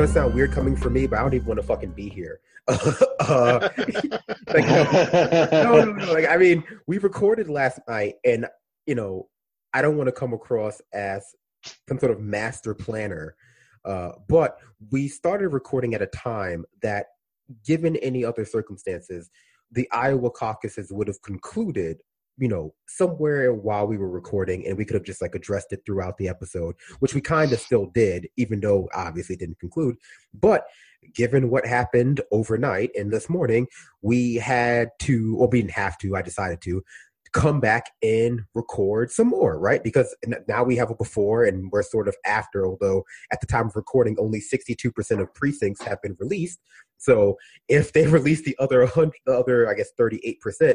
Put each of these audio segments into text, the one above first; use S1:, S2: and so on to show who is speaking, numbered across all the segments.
S1: gonna sound weird coming from me, but I don't even want to fucking be here. uh, like, no, no, no. Like, I mean, we recorded last night, and you know, I don't want to come across as some sort of master planner, uh, but we started recording at a time that, given any other circumstances, the Iowa caucuses would have concluded you know, somewhere while we were recording, and we could have just like addressed it throughout the episode, which we kind of still did, even though obviously didn't conclude. But given what happened overnight and this morning, we had to, or we didn't have to, I decided to come back and record some more, right? Because now we have a before and we're sort of after, although at the time of recording, only 62% of precincts have been released. So if they release the other, 100, the other, I guess, 38%,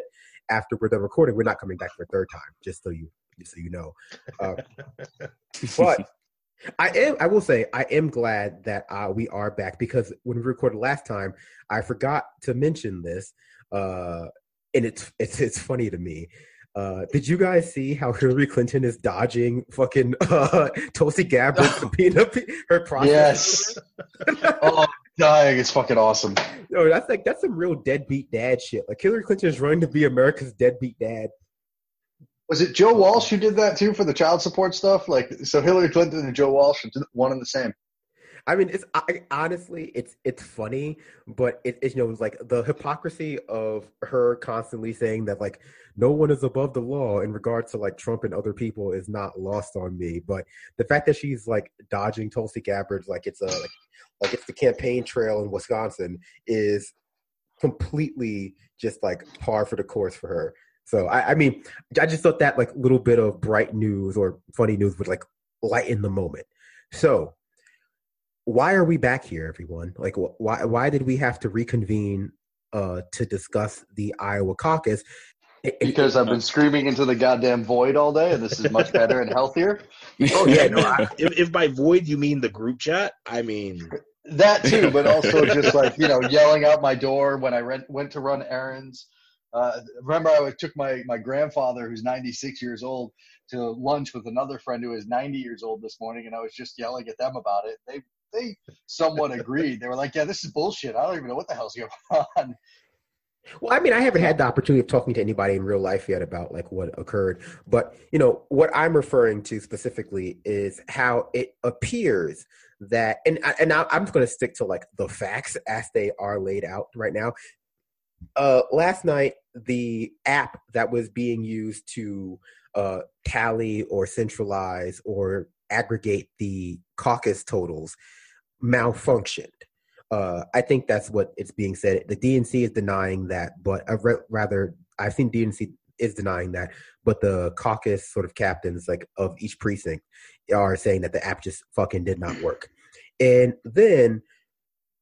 S1: after we're done recording, we're not coming back for a third time. Just so you, just so you know. Uh, but I am. I will say I am glad that uh, we are back because when we recorded last time, I forgot to mention this, uh, and it's it's it's funny to me. Uh, did you guys see how Hillary Clinton is dodging fucking uh, Tulsi Gabbard subpoena her process?
S2: Yes. oh, dying is fucking awesome.
S1: No, that's like that's some real deadbeat dad shit. Like Hillary Clinton is running to be America's deadbeat dad.
S2: Was it Joe Walsh who did that too for the child support stuff? Like, so Hillary Clinton and Joe Walsh are one and the same.
S1: I mean, it's I, honestly, it's it's funny, but it, it, you know, it's like the hypocrisy of her constantly saying that like no one is above the law in regards to like Trump and other people is not lost on me. But the fact that she's like dodging Tulsi Gabbard like it's a like, like it's the campaign trail in Wisconsin is completely just like par for the course for her. So I, I mean, I just thought that like little bit of bright news or funny news would like lighten the moment. So why are we back here, everyone? Like, why why did we have to reconvene uh, to discuss the Iowa caucus?
S2: Because I've been screaming into the goddamn void all day, and this is much better and healthier.
S3: Oh yeah, no. I, if, if by void you mean the group chat, I mean
S2: that too, but also just like you know, yelling out my door when I rent, went to run errands. Uh, remember, I took my my grandfather, who's 96 years old, to lunch with another friend who is 90 years old this morning, and I was just yelling at them about it. They they somewhat agreed. They were like, "Yeah, this is bullshit. I don't even know what the hell's going on."
S1: Well, I mean, I haven't had the opportunity of talking to anybody in real life yet about like what occurred, but you know what I'm referring to specifically is how it appears that, and and I'm just going to stick to like the facts as they are laid out right now. Uh, last night, the app that was being used to uh, tally or centralize or aggregate the caucus totals malfunctioned. Uh, I think that's what it's being said. The DNC is denying that, but rather I've re- rather I think DNC is denying that, but the caucus sort of captains like of each precinct are saying that the app just fucking did not work. And then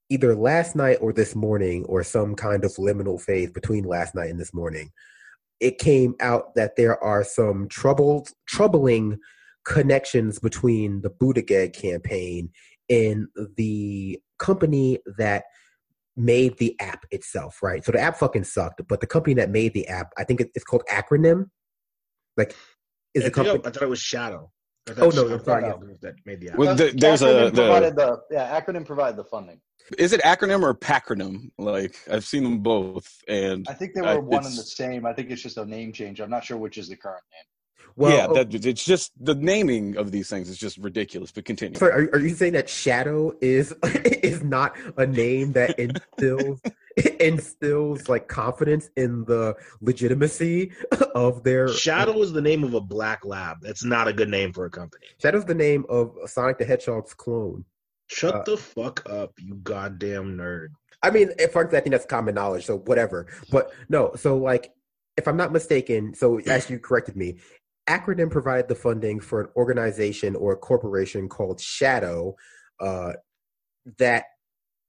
S1: either last night or this morning or some kind of liminal phase between last night and this morning, it came out that there are some troubled troubling connections between the Buttigieg campaign and the company that made the app itself, right? So the app fucking sucked, but the company that made the app, I think it's called Acronym. Like,
S3: is the company? I thought it was Shadow. Oh no, I'm sorry. Yeah. That made the app.
S4: Well, the, there's acronym a
S2: the, provided the yeah acronym provided the funding.
S4: Is it acronym or pacronym? Like I've seen them both, and
S2: I think they were uh, one and the same. I think it's just a name change. I'm not sure which is the current name.
S4: Well, yeah, oh that, it's just the naming of these things is just ridiculous. But continue.
S1: So, are, are you saying that Shadow is is not a name that instills instills like confidence in the legitimacy of their?
S3: Shadow is the name of a black lab. That's not a good name for a company.
S1: Shadow's the name of Sonic the Hedgehog's clone.
S3: Shut uh, the fuck up, you goddamn nerd.
S1: I mean, frankly, I think that's common knowledge. So whatever. But no, so like if I'm not mistaken, so as you corrected me, Acronym provided the funding for an organization or a corporation called Shadow uh, that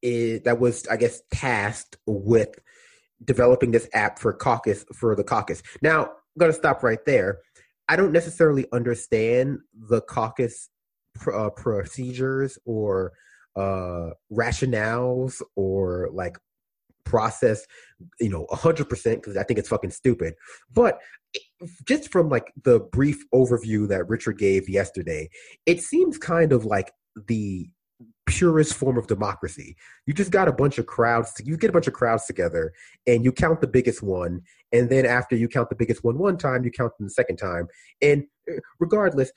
S1: is that was, I guess, tasked with developing this app for caucus for the caucus. Now, I'm going to stop right there. I don't necessarily understand the caucus pr- uh, procedures or uh, rationales or like process, you know, 100% because I think it's fucking stupid. But just from like the brief overview that Richard gave yesterday, it seems kind of like the purest form of democracy. You just got a bunch of crowds. You get a bunch of crowds together, and you count the biggest one, and then after you count the biggest one one time, you count them the second time, and uh, regardless,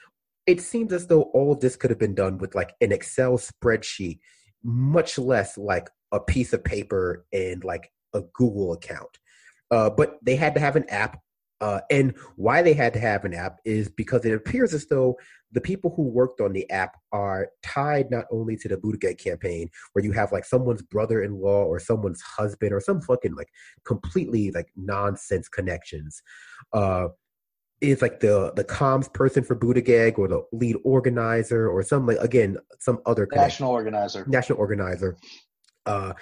S1: it seems as though all this could have been done with like an Excel spreadsheet, much less like a piece of paper and like a Google account. Uh, but they had to have an app. Uh, and why they had to have an app is because it appears as though the people who worked on the app are tied not only to the Buttigieg campaign, where you have like someone's brother-in-law or someone's husband or some fucking like completely like nonsense connections. Uh, is like the the comms person for Buttigieg or the lead organizer or some like again some other.
S2: National organizer.
S1: national organizer. Uh,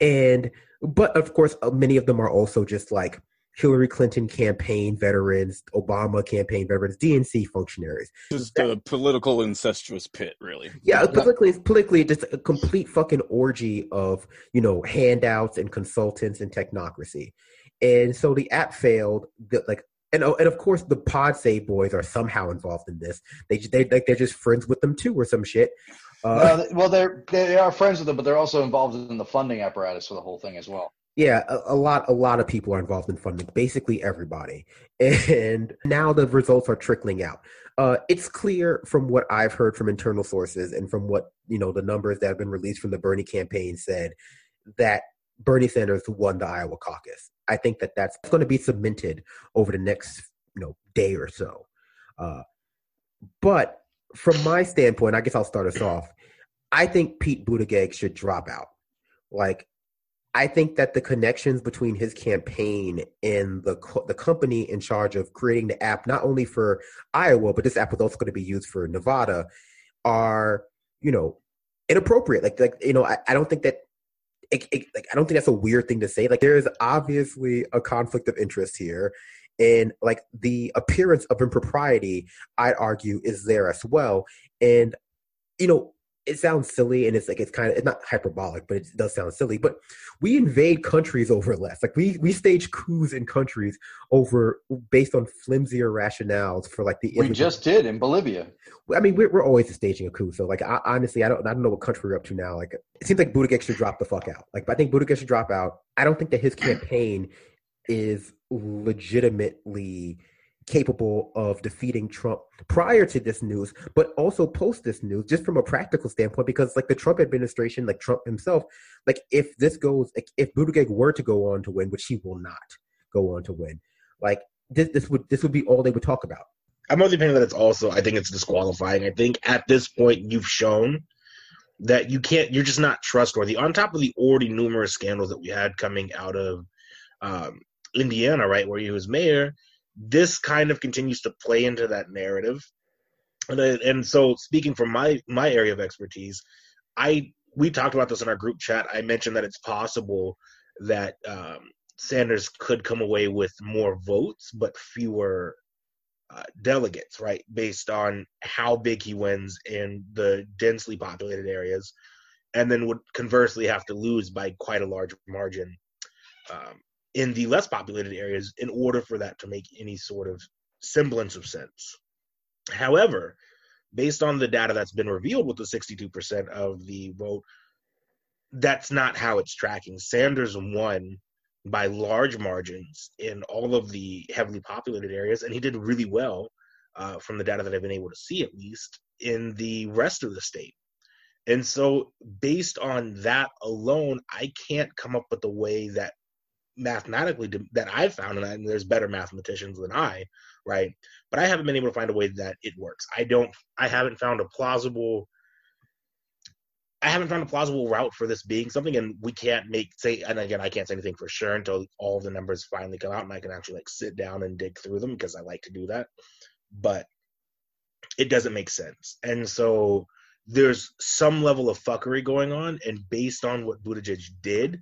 S1: and but of course, uh, many of them are also just like Hillary Clinton campaign veterans, Obama campaign veterans, DNC functionaries.
S4: Just a political incestuous pit, really.
S1: Yeah, politically, politically, just a complete fucking orgy of you know handouts and consultants and technocracy. And so the app failed. The, like, and oh, and of course the Pod Save boys are somehow involved in this. They they like they're just friends with them too, or some shit. Uh,
S2: Uh, well, they're they are friends with them, but they're also involved in the funding apparatus for the whole thing as well.
S1: Yeah, a, a lot a lot of people are involved in funding, basically everybody. And now the results are trickling out. Uh, it's clear from what I've heard from internal sources and from what, you know, the numbers that have been released from the Bernie campaign said that Bernie Sanders won the Iowa caucus. I think that that's going to be cemented over the next, you know, day or so. Uh, but from my standpoint, I guess I'll start us off. I think Pete Buttigieg should drop out. Like I think that the connections between his campaign and the co- the company in charge of creating the app, not only for Iowa, but this app was also going to be used for Nevada, are you know inappropriate. Like like you know, I, I don't think that. It, it, like I don't think that's a weird thing to say. Like there is obviously a conflict of interest here, and like the appearance of impropriety, I'd argue, is there as well. And you know, it sounds silly and it's like it's kind of it's not hyperbolic but it does sound silly but we invade countries over less like we we stage coups in countries over based on flimsier rationales for like the
S2: We just did in Bolivia.
S1: I mean, we're, we're always staging a coup. So, like, I, honestly, I don't, I don't know what country we're up to now. Like, it seems like Buttigieg should drop the fuck out. Like, I think Buttigieg should drop out. I don't think that his campaign is legitimately capable of defeating Trump prior to this news, but also post this news, just from a practical standpoint, because like the Trump administration, like Trump himself, like if this goes, like if Buttigieg were to go on to win, which he will not go on to win, like this, this would this would be all they would talk about.
S3: I'm of the opinion that it's also I think it's disqualifying. I think at this point you've shown that you can't you're just not trustworthy. On top of the already numerous scandals that we had coming out of um, Indiana, right, where he was mayor, this kind of continues to play into that narrative. And, and so speaking from my my area of expertise, I we talked about this in our group chat. I mentioned that it's possible that um, Sanders could come away with more votes but fewer uh, delegates, right, based on how big he wins in the densely populated areas, and then would conversely have to lose by quite a large margin um, in the less populated areas in order for that to make any sort of semblance of sense. However, based on the data that's been revealed with the 62% of the vote, that's not how it's tracking. Sanders won by large margins in all of the heavily populated areas, and he did really well uh, from the data that I've been able to see, at least in the rest of the state. And so, based on that alone, I can't come up with a way that mathematically that I've found, and I- and there's better mathematicians than I, right? But I haven't been able to find a way that it works. I don't. I haven't found a plausible. I haven't found a plausible route for this being something, and we can't make say. And again, I can't say anything for sure until all the numbers finally come out, and I can actually like sit down and dig through them because I like to do that. But it doesn't make sense, and so there's some level of fuckery going on, and based on what Buttigieg did,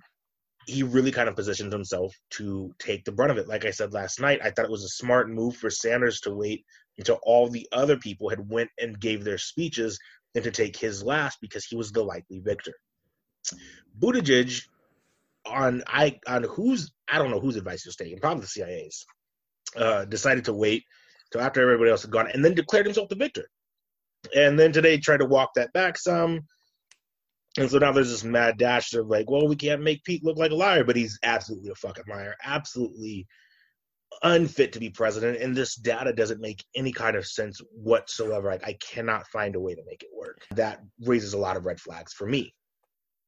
S3: he really kind of positioned himself to take the brunt of it. Like I said last night, I thought it was a smart move for Sanders to wait until all the other people had went and gave their speeches and to take his last because he was the likely victor. Buttigieg on I on whose I don't know whose advice he was taking, probably the CIA's, uh, decided to wait till after everybody else had gone and then declared himself the victor. And then today tried to walk that back some. And so now there's this mad dash of like, well, we can't make Pete look like a liar, but he's absolutely a fucking liar, absolutely unfit to be president. And this data doesn't make any kind of sense whatsoever. Like, I cannot find a way to make it work. That raises a lot of red flags for me.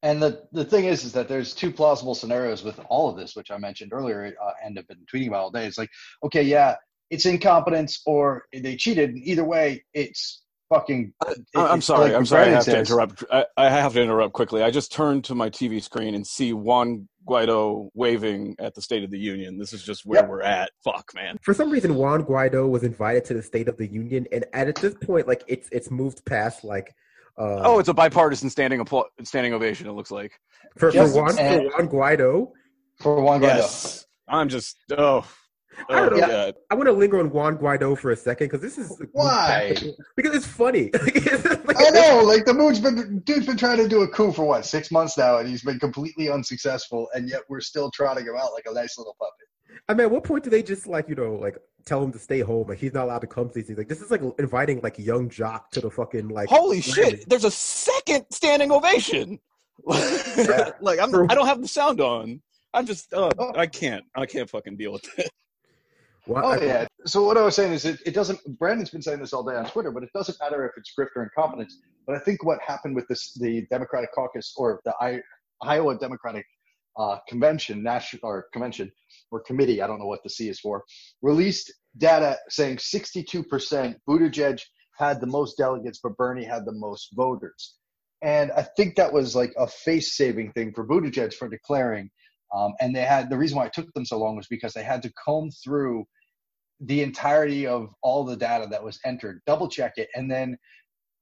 S2: And the, the thing is, is that there's two plausible scenarios with all of this, which I mentioned earlier uh, and have been tweeting about all day. It's like, okay, yeah, it's incompetence or they cheated. Either way, it's fucking.
S4: I, I'm sorry.
S2: like
S4: I'm sorry. I
S2: Brandon
S4: have to interrupt. I, I have to interrupt quickly. I just turned to my TV screen and see Juan Guaido waving at the State of the Union. This is just where
S2: Yep.
S4: we're at. Fuck, man.
S1: For some reason, Juan Guaido was invited to the State of the Union, and at this point, like it's it's moved past like. Uh,
S4: Oh, it's a bipartisan standing appla- standing ovation. It looks like.
S1: for, for Juan for Juan Guaido.
S2: For Juan Guaido.
S4: Yes. I'm just. Oh.
S1: I don't
S4: oh,
S1: know.
S4: God.
S1: I want to linger on Juan Guaido for a second because this is
S2: Why?
S1: Because it's funny. Like,
S2: I know, like the moon's been dude's been trying to do a coup for what six months now, and he's been completely unsuccessful, and yet we're still trotting him out like a nice little puppet.
S1: I mean, at what point do they just like you know like tell him to stay home? Like he's not allowed to come to these things. Like this is like inviting like young jock to the fucking like.
S4: Holy
S1: Grammy.
S4: shit! There's a second standing ovation. like I'm, I don't have the sound on. I'm just. Uh,
S2: Oh.
S4: I can't. I can't fucking deal with it.
S1: Well,
S2: Oh
S1: I-
S2: yeah. So what I was saying is, it, it doesn't. Brandon's been saying this all day on Twitter, but it doesn't matter if it's grift or incompetence. But I think what happened with this, the Democratic Caucus or the I, Iowa Democratic uh, Convention, national or convention or committee, I don't know what the C is for, released data saying 62% Buttigieg had the most delegates, but Bernie had the most voters. And I think that was like a face saving thing for Buttigieg for declaring. Um, and they had the reason why it took them so long was because they had to comb through the entirety of all the data that was entered, double check it, and then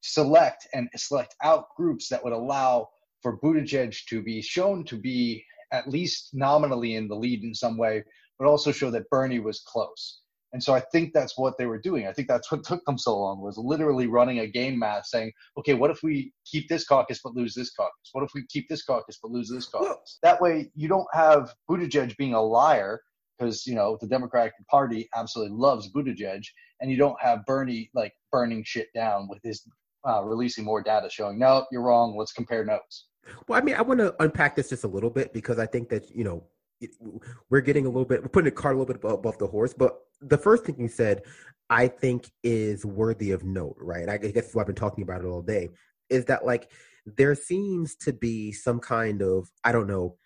S2: select and select out groups that would allow for Buttigieg to be shown to be at least nominally in the lead in some way, but also show that Bernie was close. And so I think that's what they were doing. I think that's what took them so long was literally running a game math saying, okay, what if we keep this caucus but lose this caucus? What if we keep this caucus but lose this caucus? That way you don't have Buttigieg being a liar because, you know, the Democratic Party absolutely loves Buttigieg and you don't have Bernie like burning shit down with his uh, releasing more data showing, no, you're wrong. Let's compare notes.
S1: Well, I mean, I want to unpack this just a little bit because I think that you know we're getting a little bit we're putting the cart a little bit above, the horse. But the first thing you said, I think, is worthy of note, right? I guess why I've been talking about it all day. Is that like there seems to be some kind of I don't know,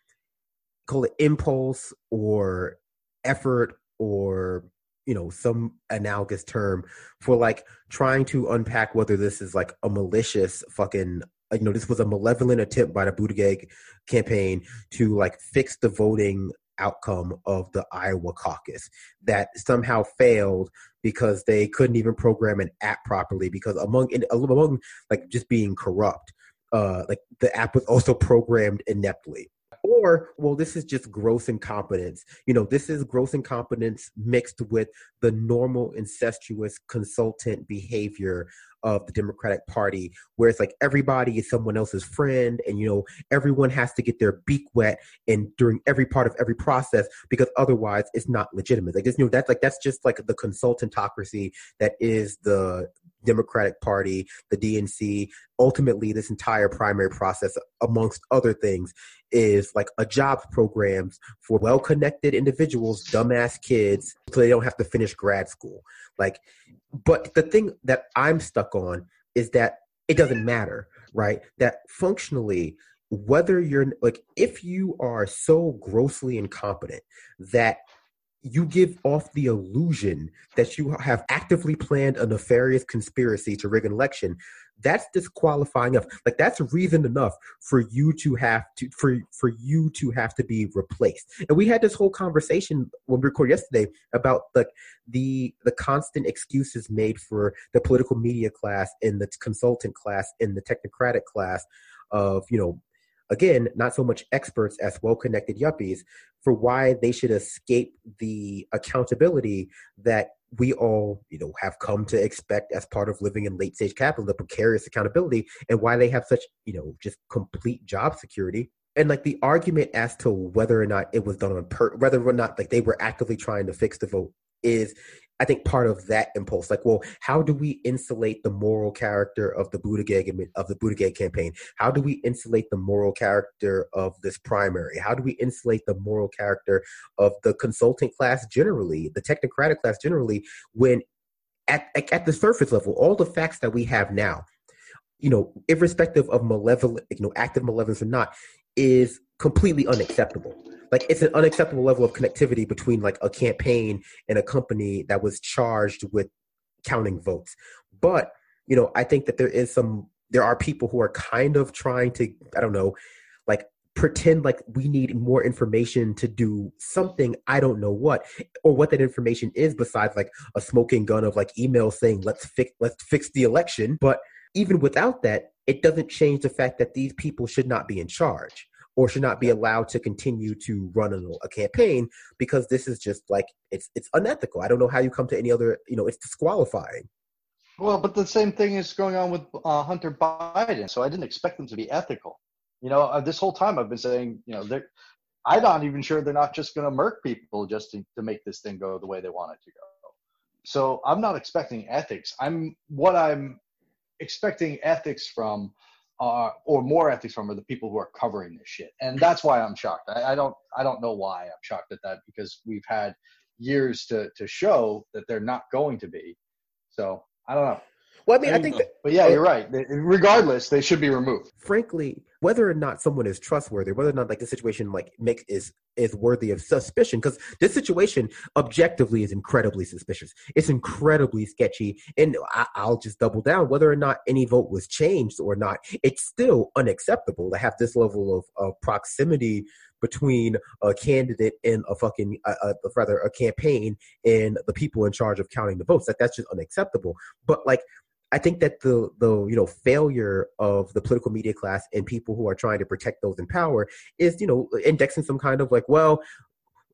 S1: call it impulse or effort or you know some analogous term for like trying to unpack whether this is like a malicious fucking you know this was a malevolent attempt by the Buttigieg campaign to like fix the voting outcome of the Iowa caucus. That somehow failed because they couldn't even program an app properly because among among like just being corrupt uh like the app was also programmed ineptly. Or well this is just gross incompetence. You know this is gross incompetence mixed with the normal incestuous consultant behavior of the democratic party where it's like everybody is someone else's friend and you know everyone has to get their beak wet and during every part of every process because otherwise it's not legitimate. Like you know that's like that's just like the consultantocracy that is the democratic party the dnc ultimately this entire primary process amongst other things is like a jobs programs for well-connected individuals dumbass kids so they don't have to finish grad school. Like but the thing that i'm stuck on is that it doesn't matter right? That functionally whether you're like if you are so grossly incompetent that you give off the illusion that you have actively planned a nefarious conspiracy to rig an election that's disqualifying enough. Like that's reason enough for you to have to for for you to have to be replaced. And we had this whole conversation when we recorded yesterday about the the the constant excuses made for the political media class and the consultant class and the technocratic class of you know again not so much experts as well connected yuppies for why they should escape the accountability that we all you know have come to expect as part of living in late stage capital the precarious accountability and why they have such you know just complete job security. And like the argument as to whether or not it was done on per whether or not like they were actively trying to fix the vote is I think part of that impulse, like, well, how do we insulate the moral character of the Buttigieg of the Buttigieg campaign? How do we insulate the moral character of this primary? How do we insulate the moral character of the consultant class generally, the technocratic class generally, when at at the surface level, all the facts that we have now, you know, irrespective of malevolent, you know, active malevolence or not, is completely unacceptable like it's an unacceptable level of connectivity between like a campaign and a company that was charged with counting votes. But you know i think that there is some there are people who are kind of trying to i don't know like pretend like we need more information to do something i don't know what or what that information is besides like a smoking gun of like email saying let's fix let's fix the election. But even without that it doesn't change the fact that these people should not be in charge or should not be allowed to continue to run a, a, campaign because this is just like it's it's unethical. I don't know how you come to any other, you know, it's disqualifying.
S2: Well, but the same thing is going on with uh, Hunter Biden. So I didn't expect them to be ethical. You know, uh, this whole time I've been saying, you know, they're, I'm not even sure they're not just going to murk people just to, to make this thing go the way they want it to go. So I'm not expecting ethics. I'm what I'm expecting ethics from are or more ethics from are the people who are covering this shit, and that's why I'm shocked. I, I don't I don't know why I'm shocked at that because we've had years to to show that they're not going to be. So I don't know.
S1: Well, I mean, I think, that,
S2: but yeah, you're right. Regardless, they should be removed.
S1: Frankly, whether or not someone is trustworthy, whether or not like the situation like make is is worthy of suspicion, because this situation objectively is incredibly suspicious. It's incredibly sketchy, and I, I'll just double down. Whether or not any vote was changed or not, it's still unacceptable to have this level of, of proximity between a candidate and a fucking, uh, uh, rather, a campaign and the people in charge of counting the votes. Like that's just unacceptable. But like I think that the the you know failure of the political media class and people who are trying to protect those in power is you know indexing some kind of like well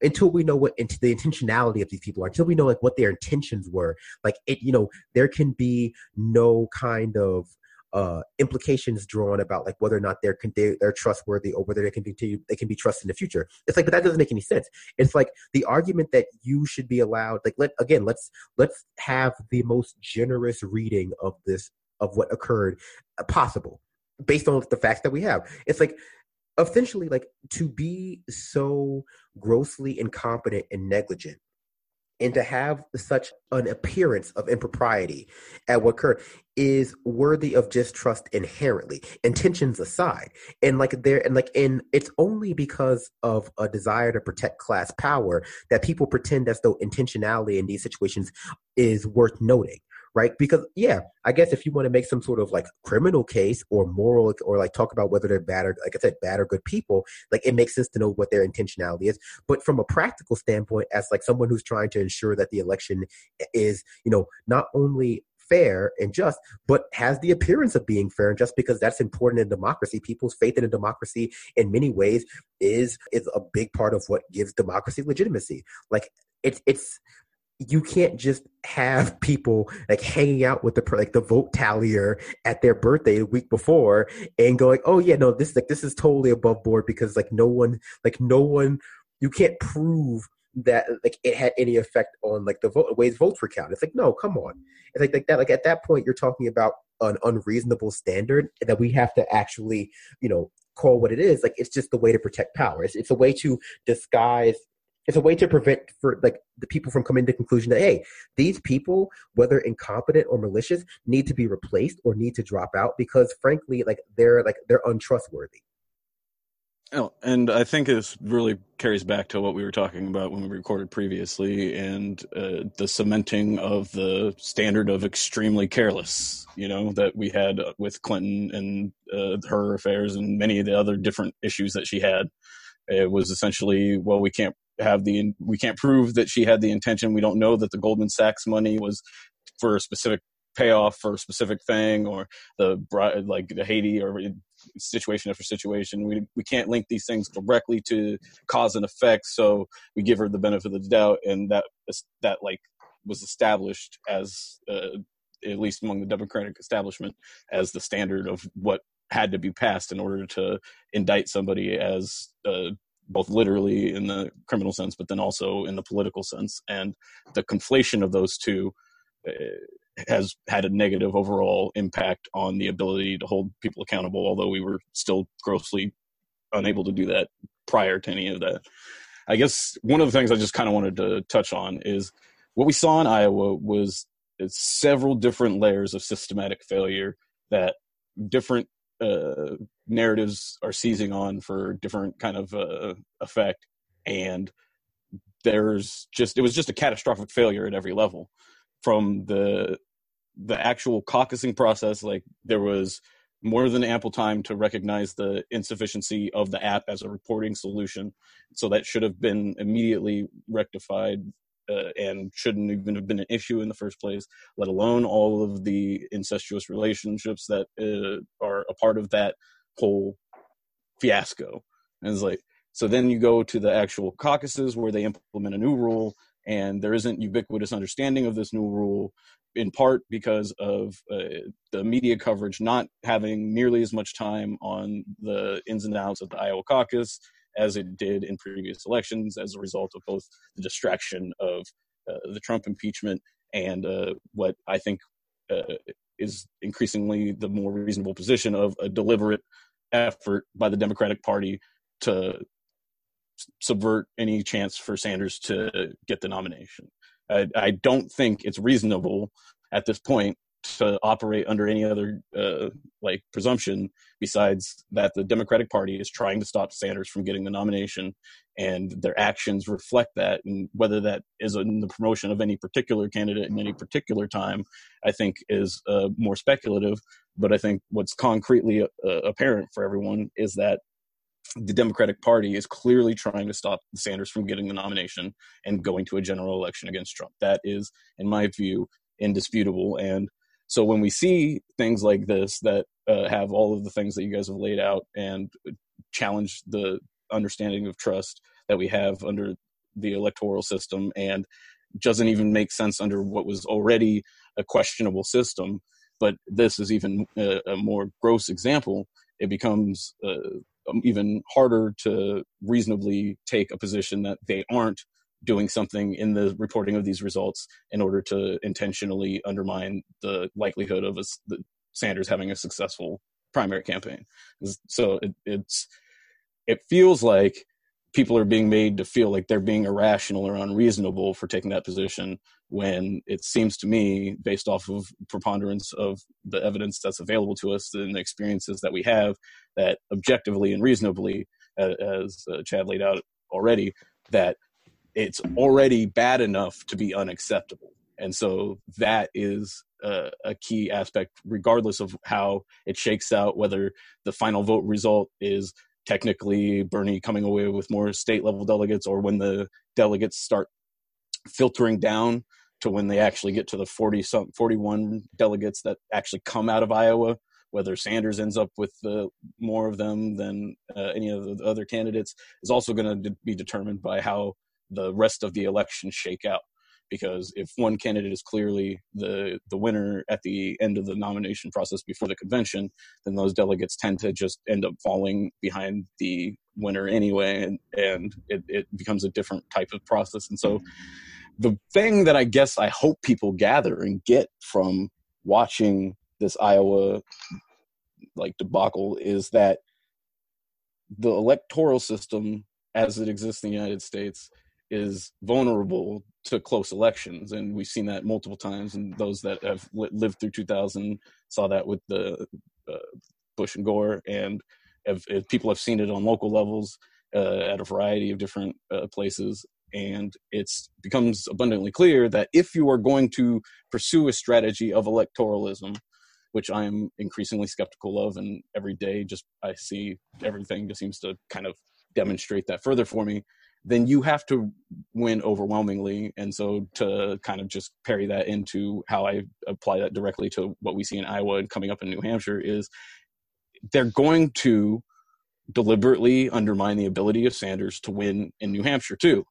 S1: until we know what the intentionality of these people are until we know like what their intentions were like it you know there can be no kind of uh, implications drawn about like whether or not they're they, they're trustworthy or whether they can continue they can be trusted in the future. It's like, but that doesn't make any sense. It's like the argument that you should be allowed. Like, let again, let's let's have the most generous reading of this of what occurred uh, possible based on the facts that we have. It's like essentially like to be so grossly incompetent and negligent and to have such an appearance of impropriety at what occurred is worthy of distrust inherently intentions aside. And like there and like in it's only because of a desire to protect class power that people pretend as though intentionality in these situations is worth noting right? Because yeah, I guess if you want to make some sort of like criminal case or moral or like talk about whether they're bad or like I said, bad or good people, like it makes sense to know what their intentionality is. But from a practical standpoint, as like someone who's trying to ensure that the election is, you know, not only fair and just, but has the appearance of being fair and just because that's important in democracy. People's faith in a democracy in many ways is is a big part of what gives democracy legitimacy. Like it's it's you can't just have people like hanging out with the like the vote tallier at their birthday a week before and going, oh yeah, no, this is like this is totally above board because like no one like no one you can't prove that like it had any effect on like the vote ways votes were counted. It's like no, come on. It's like like that. Like at that point, you're talking about an unreasonable standard that we have to actually you know call what it is. Like it's just the way to protect power. It's, it's a way to disguise it's a way to prevent for like the people from coming to the conclusion that hey these people whether incompetent or malicious need to be replaced or need to drop out because frankly like they're like they're untrustworthy
S4: Oh, and I think this really carries back to what we were talking about when we recorded previously, and uh, the cementing of the standard of extremely careless. You know that we had with Clinton and uh, her affairs and many of the other different issues that she had. It was essentially, well, we can't have the we can't prove that she had the intention. We don't know that the Goldman Sachs money was for a specific payoff for a specific thing or the like the Haiti or situation after situation. We we can't link these things directly to cause and effect, so we give her the benefit of the doubt, and that that like was established as uh, at least among the Democratic establishment as the standard of what had to be passed in order to indict somebody as uh, both literally in the criminal sense, but then also in the political sense. And the conflation of those two uh, has had a negative overall impact on the ability to hold people accountable, although we were still grossly unable to do that prior to any of that. I guess one of the things I just kind of wanted to touch on is what we saw in Iowa was several different layers of systematic failure that different uh, narratives are seizing on for different kind of uh, effect. And there's just it was just a catastrophic failure at every level. From the the actual caucusing process like there was more than ample time to recognize the insufficiency of the app as a reporting solution. So that should have been immediately rectified uh, and shouldn't even have been an issue in the first place, let alone all of the incestuous relationships that uh, are a part of that whole fiasco. And it's like, so then you go to the actual caucuses where they implement a new rule, and there isn't ubiquitous understanding of this new rule, in part because of uh, the media coverage not having nearly as much time on the ins and outs of the Iowa caucus as it did in previous elections as a result of both the distraction of uh, the Trump impeachment and uh, what I think uh, is increasingly the more reasonable position of a deliberate effort by the Democratic Party to subvert any chance for Sanders to get the nomination. I, I don't think it's reasonable at this point to operate under any other uh, like presumption besides that the Democratic Party is trying to stop Sanders from getting the nomination, and their actions reflect that. And whether that is in the promotion of any particular candidate in any particular time, I think is uh, more speculative. But I think what's concretely uh, apparent for everyone is that the Democratic Party is clearly trying to stop Sanders from getting the nomination and going to a general election against Trump. That is, in my view, indisputable. And so when we see things like this that uh, have all of the things that you guys have laid out and challenge the understanding of trust that we have under the electoral system and doesn't even make sense under what was already a questionable system, but this is even a, a more gross example. It becomes uh, even harder to reasonably take a position that they aren't doing something in the reporting of these results in order to intentionally undermine the likelihood of a, the Sanders having a successful primary campaign. So it, it's it feels like people are being made to feel like they're being irrational or unreasonable for taking that position when it seems to me based off of preponderance of the evidence that's available to us and the experiences that we have that objectively and reasonably as uh, chad laid out already that it's already bad enough to be unacceptable. And so that is a, a, key aspect, regardless of how it shakes out, whether the final vote result is technically Bernie coming away with more state level delegates or when the delegates start filtering down to when they actually get to the 40 some 41 delegates that actually come out of Iowa whether Sanders ends up with more of them than uh, any of the other candidates is also going to be determined by how the rest of the election shake out because if one candidate is clearly the the winner at the end of the nomination process before the convention, then those delegates tend to just end up falling behind the winner anyway, and and it, it becomes a different type of process. And so, the thing that I guess I hope people gather and get from watching this Iowa like debacle is that the electoral system as it exists in the United States is vulnerable to close elections, and we've seen that multiple times. And those that have lived through 2000 saw that with the uh, Bush and Gore, and people have seen it on local levels uh, at a variety of different uh, places. And it becomes abundantly clear that if you are going to pursue a strategy of electoralism, which I am increasingly skeptical of, and every day just I see everything just seems to kind of demonstrate that further for me then you have to win overwhelmingly. And so to kind of just parry that into how I apply that directly to what we see in Iowa and coming up in New Hampshire is they're going to deliberately undermine the ability of Sanders to win in New Hampshire too.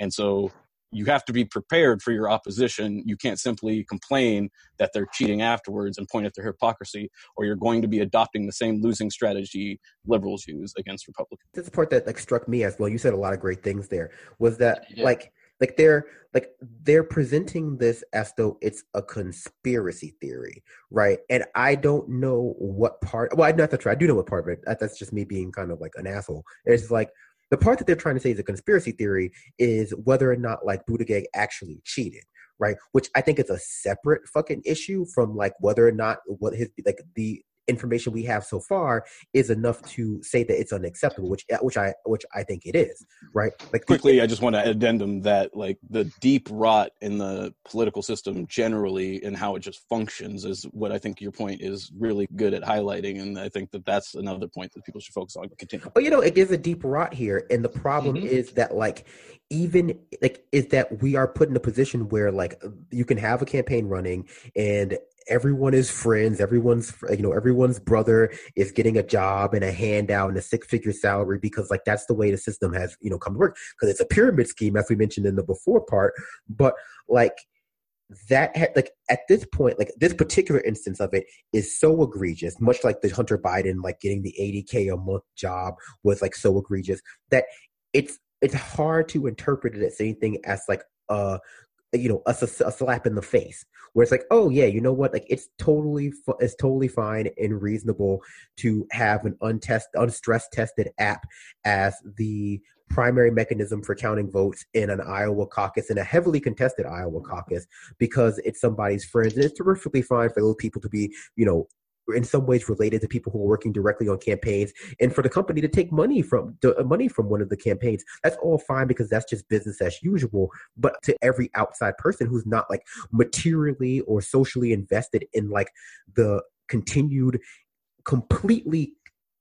S4: And so you have to be prepared for your opposition. You can't simply complain that they're cheating afterwards and point at their hypocrisy, or you're going to be adopting the same losing strategy liberals use against Republicans.
S1: That's the part that like struck me as well. You said a lot of great things there. Was that yeah. like like they're like they're presenting this as though it's a conspiracy theory, right? And I don't know what part. Well, I know to try. I do know what part of it. That's just me being kind of like an asshole. It's like the part that they're trying to say is a conspiracy theory is whether or not like Buttigieg actually cheated, right? Which I think is a separate fucking issue from like whether or not what his like the information we have so far is enough to say that it's unacceptable which uh, which i which i think it is right?
S4: Like quickly i just want to addendum that like the deep rot in the political system generally and how it just functions is what i think your point is really good at highlighting and i think that that's another point that people should focus on. Continue.
S1: But you know it is a deep rot here and the problem mm-hmm. is that like even like is that we are put in a position where like you can have a campaign running and everyone is friends everyone's you know everyone's brother is getting a job and a handout and a six figure salary because like that's the way the system has you know come to work because it's a pyramid scheme as we mentioned in the before part. But like that ha- like at this point like this particular instance of it is so egregious much like the hunter biden like getting the 80k a month job was like so egregious that it's it's hard to interpret it as anything as like a you know a, a, slap in the face where it's like oh yeah you know what? Like it's totally it's totally fine and reasonable to have an untest unstress tested app as the primary mechanism for counting votes in an Iowa caucus in a heavily contested Iowa caucus because it's somebody's friends. And it's terrifically fine for those people to be you know in some ways related to people who are working directly on campaigns and for the company to take money from the uh, money from one of the campaigns that's all fine because that's just business as usual. But to every outside person who's not like materially or socially invested in like the continued completely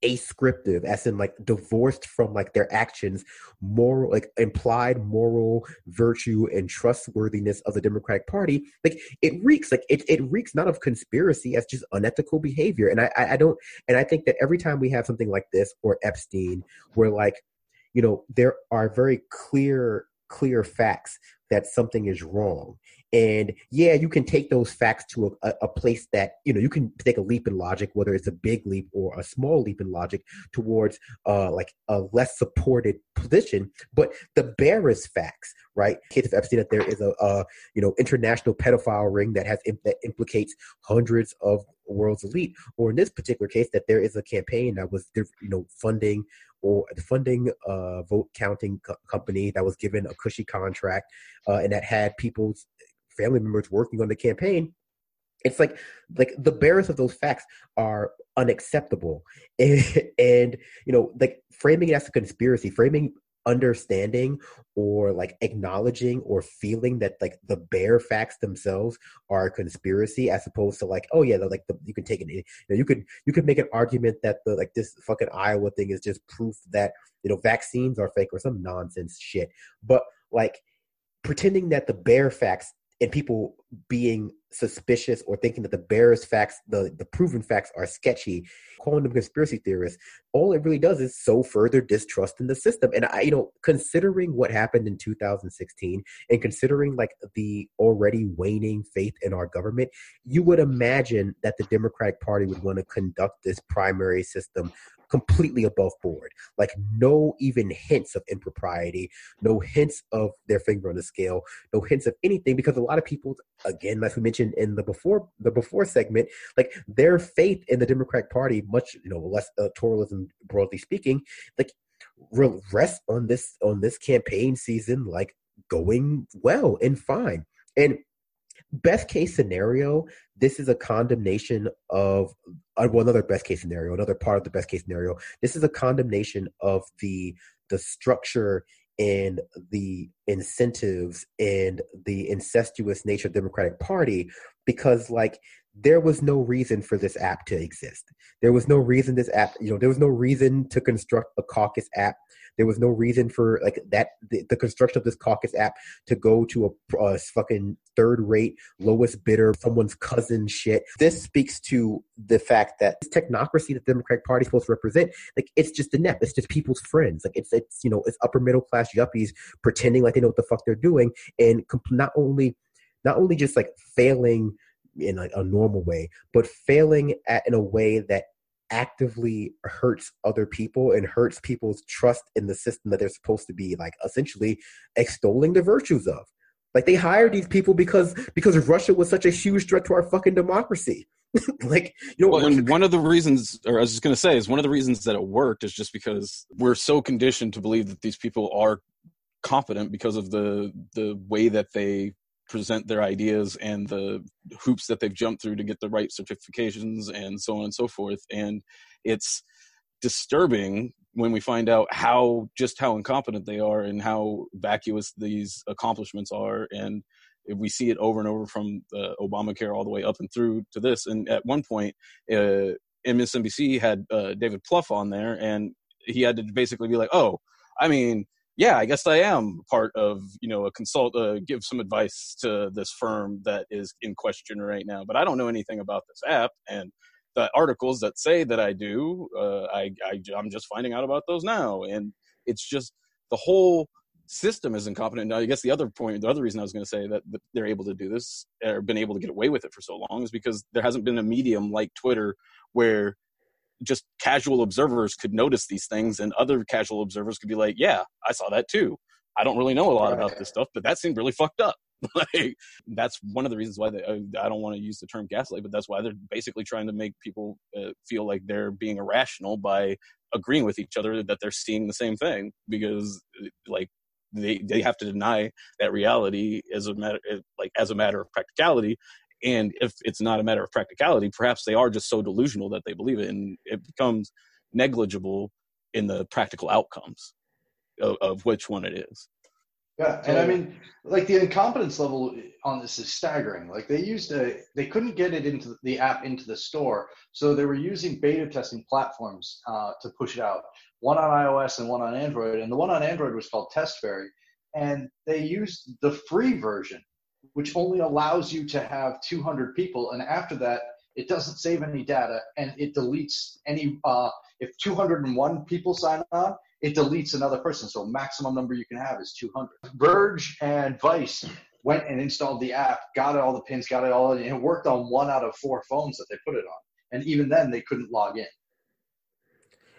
S1: ascriptive as in like divorced from like their actions moral like implied moral virtue and trustworthiness of the democratic party like it reeks like it, it reeks not of conspiracy as just unethical behavior. And I, I don't and i think that every time we have something like this or epstein where like you know there are very clear clear facts that something is wrong and yeah, you can take those facts to a, a, place that, you know, you can take a leap in logic, whether it's a big leap or a small leap in logic towards uh, like a less supported position. But the barest facts, right? Case of Epstein, that there is a, a you know, international pedophile ring that has that implicates hundreds of world's elite, or in this particular case, that there is a campaign that was, you know, funding or the funding a vote counting co- company that was given a cushy contract uh, and that had people's family members working on the campaign it's like like the barest of those facts are unacceptable. And, and you know like framing it as a conspiracy framing understanding or like acknowledging or feeling that like the bare facts themselves are a conspiracy as opposed to like oh yeah like the, you can take it you, know, you could you could make an argument that the like this fucking iowa thing is just proof that you know vaccines are fake or some nonsense shit. But like pretending that the bare facts and people being suspicious or thinking that the bearers facts the the proven facts are sketchy calling them conspiracy theorists all it really does is sow further distrust in the system and i you know considering what happened in 2016 and considering like the already waning faith in our government you would imagine that the democratic party would want to conduct this primary system completely above board. Like no even hints of impropriety, no hints of their finger on the scale, no hints of anything. Because a lot of people, again, like we mentioned in the before the before segment, like their faith in the Democratic Party, much you know less electoralism broadly speaking, like rests on this on this campaign season, like going well and fine. And best case scenario, this is a condemnation of uh, well, another best case scenario, another part of the best case scenario. This is a condemnation of the the structure and the incentives and the incestuous nature of the Democratic Party because like there was no reason for this app to exist. There was no reason this app, you know, there was no reason to construct a caucus app. There was no reason for like that the, the construction of this caucus app to go to a, a fucking third rate lowest bidder, someone's cousin shit. This speaks to the fact that this technocracy that the Democratic Party is supposed to represent, like it's just a net. It's just people's friends. Like it's it's you know it's upper middle class yuppies pretending like they know what the fuck they're doing, and comp- not only not only just like failing in like a normal way, but failing at in a way that actively hurts other people and hurts people's trust in the system that they're supposed to be like essentially extolling the virtues of. Like they hired these people because because Russia was such a huge threat to our fucking democracy. like you know,
S4: well, and one of the reasons, or I was just going to say, is one of the reasons that it worked is just because we're so conditioned to believe that these people are competent because of the the way that they present their ideas and the hoops that they've jumped through to get the right certifications and so on and so forth and it's disturbing when we find out how just how incompetent they are and how vacuous these accomplishments are and we see it over and over from uh, Obamacare all the way up and through to this. And at one point, uh, MSNBC had uh, David Plouffe on there, and he had to basically be like, "Oh, I mean, yeah, I guess I am part of you know a consult, uh, give some advice to this firm that is in question right now, but I don't know anything about this app and." The articles that say that I do, uh, I, I I'm just finding out about those now, and it's just the whole system is incompetent. Now, I guess the other point, the other reason I was going to say that, that they're able to do this or been able to get away with it for so long is because there hasn't been a medium like Twitter where just casual observers could notice these things and other casual observers could be like, yeah, I saw that too. I don't really know a lot about this stuff, but that seemed really fucked up. like that's one of the reasons why they, uh, I don't want to use the term gaslight, but that's why they're basically trying to make people uh, feel like they're being irrational by agreeing with each other that they're seeing the same thing because uh, like they they have to deny that reality as a matter uh, like as a matter of practicality and if it's not a matter of practicality perhaps they are just so delusional that they believe it and it becomes negligible in the practical outcomes of, of which one it is
S2: yeah, and I mean, like the incompetence level on this is staggering. Like they used a, they couldn't get it into the app into the store, so they were using beta testing platforms uh, to push it out. One on iOS and one on Android, and the one on Android was called test TestFairy, and they used the free version, which only allows you to have 200 people, and after that, it doesn't save any data and it deletes any. Uh, if 201 people sign on, it deletes another person. So maximum number you can have is 200. Verge and Vice went and installed the app, got it all the pins, got it all, and it worked on one out of four phones that they put it on. And even then, they couldn't log in.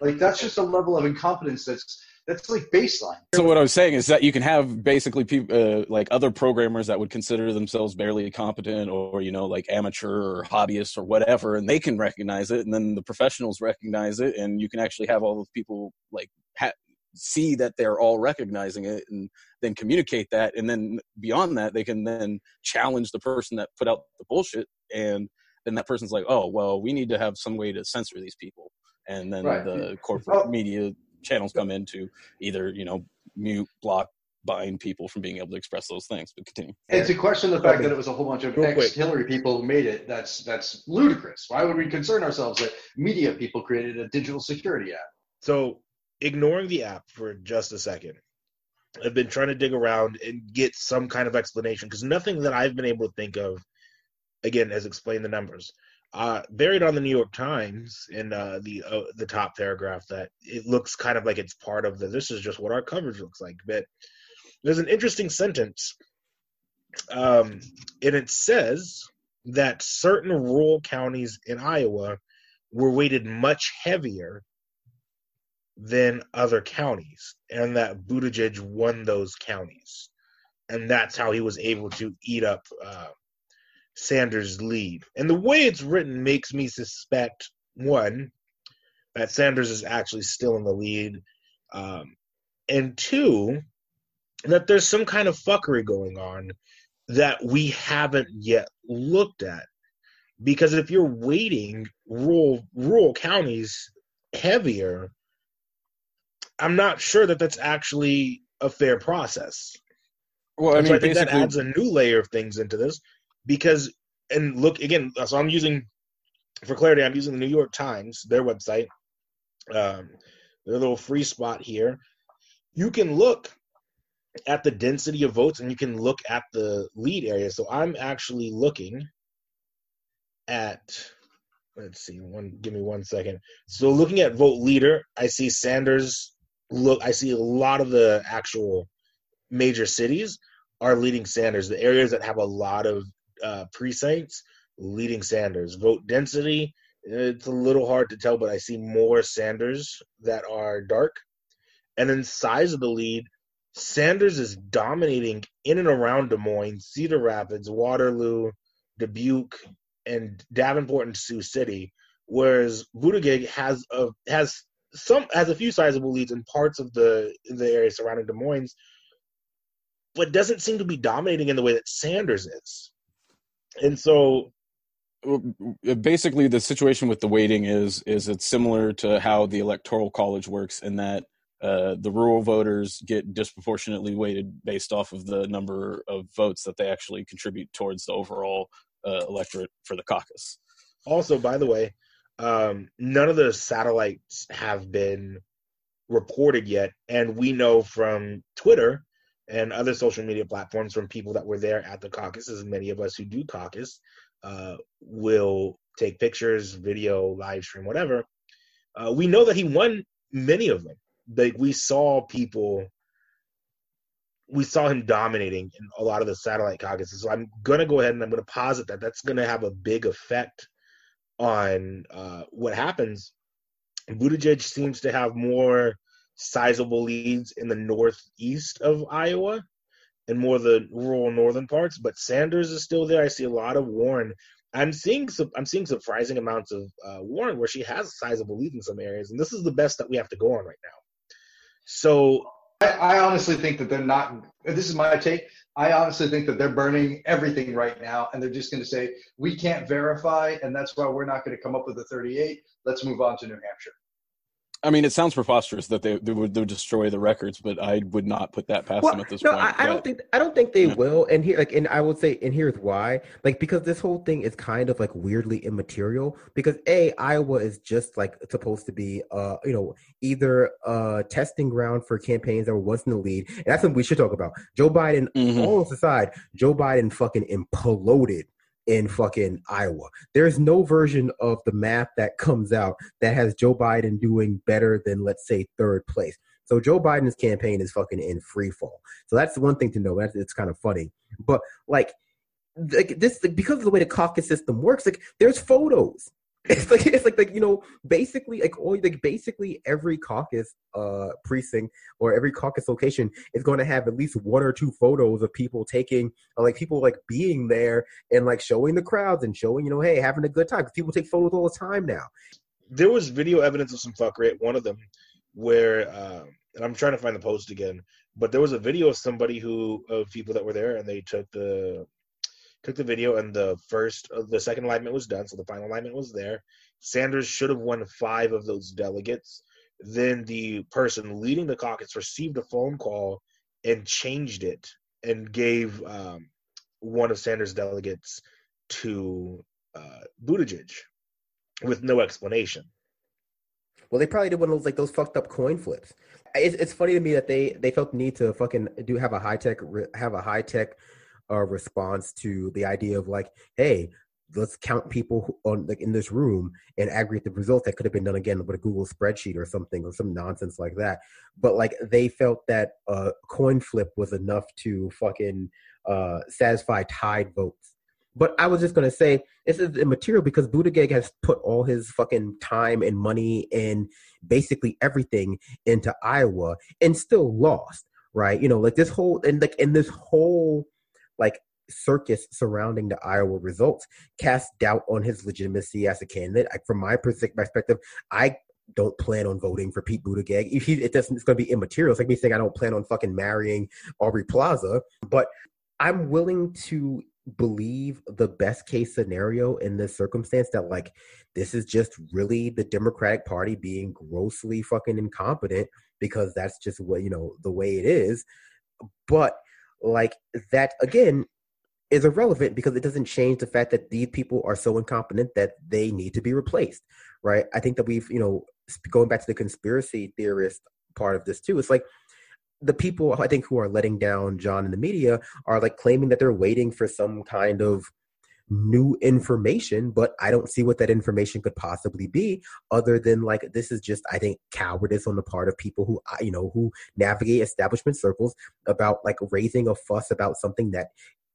S2: Like that's just a level of incompetence that's that's like baseline.
S4: So what I was saying is that you can have basically people uh, like other programmers that would consider themselves barely competent or you know like amateur or hobbyist or whatever, and they can recognize it, and then the professionals recognize it, and you can actually have all those people like ha- see that they're all recognizing it, and then communicate that, and then beyond that, they can then challenge the person that put out the bullshit, and then that person's like, oh well, we need to have some way to censor these people, and then right. the corporate media channels come in to either you know mute, block, bind people from being able to express those things. But continue.
S2: It's a question of the fact that it was a whole bunch of ex-Hillary people who made it, that's that's ludicrous. Why would we concern ourselves that media people created a digital security app?
S3: So ignoring the app for just a second. I've been trying to dig around and get some kind of explanation because nothing that I've been able to think of, again, has explained the numbers uh, buried on the New York Times in uh, the uh, the top paragraph that it looks kind of like it's part of the. This is just what our coverage looks like. But there's an interesting sentence, um, and it says that certain rural counties in Iowa were weighted much heavier than other counties, and that Buttigieg won those counties, and that's how he was able to eat up uh, Sanders' lead. And the way it's written makes me suspect one, that Sanders is actually still in the lead, um, and two, that there's some kind of fuckery going on that we haven't yet looked at. Because if you're weighting rural rural counties heavier, I'm not sure that that's actually a fair process. Well, I mean, so I think that adds a new layer of things into this because and look again. So I'm using for clarity. I'm using the New York Times, their website. Um, their little free spot here. You can look at the density of votes and you can look at the lead area. So I'm actually looking at let's see one give me one second. So looking at vote leader, I see Sanders look I see a lot of the actual major cities are leading Sanders. The areas that have a lot of uh, precincts leading Sanders. Vote density, it's a little hard to tell, but I see more Sanders that are dark. And then size of the lead, Sanders is dominating in and around Des Moines, Cedar Rapids, Waterloo, Dubuque, and Davenport and Sioux City, whereas Buttigieg has a has some has a few sizable leads in parts of the the area surrounding Des Moines, but doesn't seem to be dominating in the way that Sanders is. And so
S4: basically the situation with the weighting is is it's similar to how the electoral college works in that uh, the rural voters get disproportionately weighted based off of the number of votes that they actually contribute towards the overall uh, electorate for the caucus.
S3: Also, by the way, um, none of the satellites have been reported yet, and we know from Twitter and other social media platforms from people that were there at the caucus, as many of us who do caucus uh, will take pictures, video, live stream, whatever. Uh, we know that he won many of them. Like we saw people, we saw him dominating in a lot of the satellite caucuses. So I'm gonna go ahead and I'm gonna posit that that's gonna have a big effect on uh, what happens. Buttigieg seems to have more sizable leads in the northeast of Iowa and more the rural northern parts, but Sanders is still there. I see a lot of Warren. I'm seeing I'm seeing surprising amounts of uh, Warren where she has sizable lead in some areas, and this is the best that we have to go on right now. So
S2: I, I honestly think that they're not. This is my take. I honestly think that they're burning everything right now, and they're just going to say we can't verify, and that's why we're not going to come up with a 38. Let's move on to New Hampshire.
S4: I mean, it sounds preposterous that they, they would they would destroy the records, but I would not put that past well, them at this
S1: no,
S4: point.
S1: I, I don't think I don't think they yeah. will. And here, like, and I would say, and here's why: like, because this whole thing is kind of like weirdly immaterial. Because a Iowa is just like supposed to be, uh, you know, either a testing ground for campaigns that were once in the lead, and that's what we should talk about. Joe Biden, mm-hmm. all aside, Joe Biden fucking imploded in fucking Iowa. There's no version of the map that comes out that has Joe Biden doing better than, let's say, third place. So Joe Biden's campaign is fucking in free fall. So that's the one thing to know. That's it's kind of funny. But like, like this because of the way the caucus system works, like there's photos. It's like it's like like you know basically like all like basically every caucus uh precinct or every caucus location is going to have at least one or two photos of people taking like people like being there and like showing the crowds and showing you know hey having a good time because people take photos all the time now.
S3: There was video evidence of some fuckery at one of them where uh, and I'm trying to find the post again, but there was a video of somebody who of people that were there and they took the took the video, and the first, uh, the second alignment was done, so the final alignment was there. Sanders should have won five of those delegates. Then the person leading the caucus received a phone call and changed it and gave um, one of Sanders' delegates to uh, Buttigieg with no explanation.
S1: Well, they probably did one of those like those fucked up coin flips. It's, it's funny to me that they they felt the need to fucking do have a high tech have a high tech a response to the idea of like, hey, let's count people on like in this room and aggregate the results that could have been done again with a Google spreadsheet or something or some nonsense like that. But like they felt that a coin flip was enough to fucking uh, satisfy tied votes. But I was just gonna say this is immaterial because Buttigieg has put all his fucking time and money and basically everything into Iowa and still lost, right? You know, like this whole and like in this whole like circus surrounding the Iowa results cast doubt on his legitimacy as a candidate. I, from my perspective, I don't plan on voting for Pete Buttigieg. He, it doesn't, it's going to be immaterial. It's like me saying I don't plan on fucking marrying Aubrey Plaza, but I'm willing to believe the best case scenario in this circumstance that like this is just really the Democratic Party being grossly fucking incompetent because that's just what you know the way it is. But like that again is irrelevant because it doesn't change the fact that these people are so incompetent that they need to be replaced, right? I think that we've, you know, going back to the conspiracy theorist part of this too. It's like the people I think who are letting down John in the media are like claiming that they're waiting for some kind of new information, but I don't see what that information could possibly be other than like this is just I think cowardice on the part of people who you know who navigate establishment circles about like raising a fuss about something that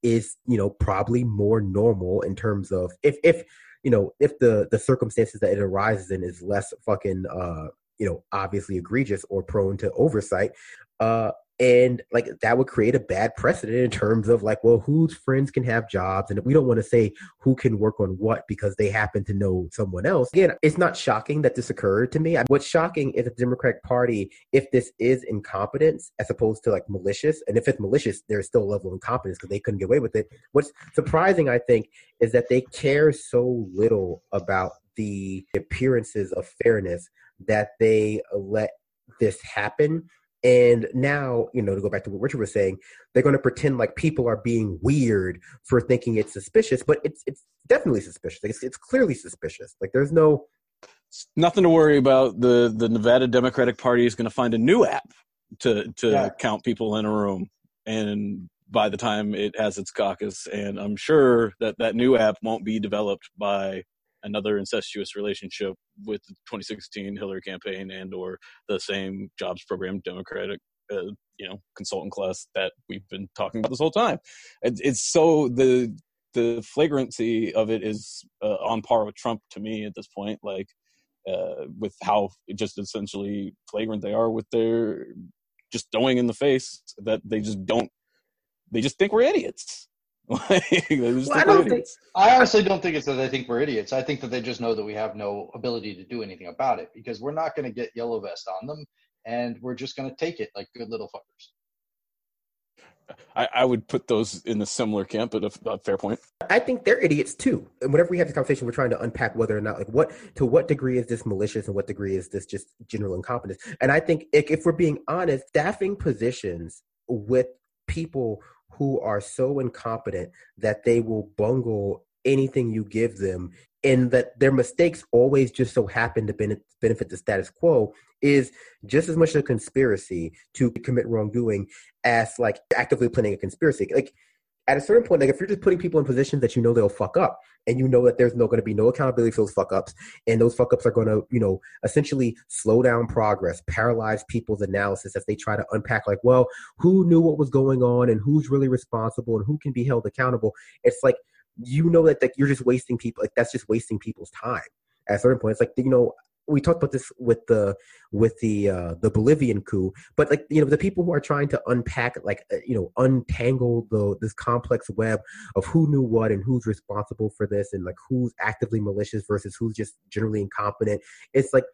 S1: is you know probably more normal in terms of if if you know if the the circumstances that it arises in is less fucking uh you know obviously egregious or prone to oversight uh and like that would create a bad precedent in terms of like well whose friends can have jobs and we don't want to say who can work on what because they happen to know someone else. Again it's not shocking that this occurred to me. What's shocking is the democratic party if this is incompetence as opposed to like malicious and if it's malicious there's still a level of incompetence because they couldn't get away with it. What's surprising i think is that they care so little about the appearances of fairness that they let this happen and now, you know, to go back to what Richard was saying, they're going to pretend like people are being weird for thinking it's suspicious, but it's it's definitely suspicious. It's, it's clearly suspicious. Like there's no
S4: nothing to worry about. The the Nevada Democratic Party is going to find a new app to to yeah. count people in a room, and by the time it has its caucus, and I'm sure that that new app won't be developed by another incestuous relationship with the 2016 Hillary campaign and or the same jobs program Democratic uh, you know consultant class that we've been talking about this whole time. It, it's so the the flagrancy of it is uh, on par with Trump to me at this point. Like uh, with how just essentially flagrant they are with their just throwing in the face that they just don't they just think we're idiots well,
S2: I, don't think, I honestly don't think it's that they think we're idiots. I think that they just know that we have no ability to do anything about it because we're not going to get yellow vest on them, and we're just going to take it like good little fuckers.
S4: I, I, would put those in a similar camp, but a, a, fair point.
S1: I think they're idiots too. And whenever we have this conversation, we're trying to unpack whether or not, like, what to what degree is this malicious and what degree is this just general incompetence. And I think if, if we're being honest, staffing positions with people who are so incompetent that they will bungle anything you give them and that their mistakes always just so happen to benefit the status quo is just as much a conspiracy to commit wrongdoing as like actively planning a conspiracy. Like at a certain point, like if you're just putting people in positions that you know they'll fuck up, and you know that there's no going to be no accountability for those fuck ups, and those fuck ups are going to, you know, essentially slow down progress, paralyze people's analysis as they try to unpack, like, well, who knew what was going on, and who's really responsible, and who can be held accountable. It's like you know that like you're just wasting people. Like that's just wasting people's time. At a certain point, it's like you know we talked about this with the with the uh, the Bolivian coup, but like you know the people who are trying to unpack like uh, you know untangle the this complex web of who knew what and who's responsible for this and like who's actively malicious versus who's just generally incompetent. It's like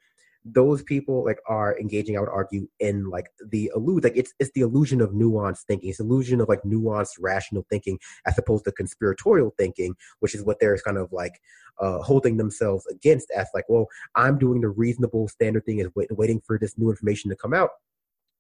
S1: those people like are engaging i would argue in like the allude like it's it's the illusion of nuanced thinking. It's illusion of like nuanced rational thinking as opposed to conspiratorial thinking which is what they're kind of like uh, holding themselves against as like well i'm doing the reasonable standard thing is wait, waiting for this new information to come out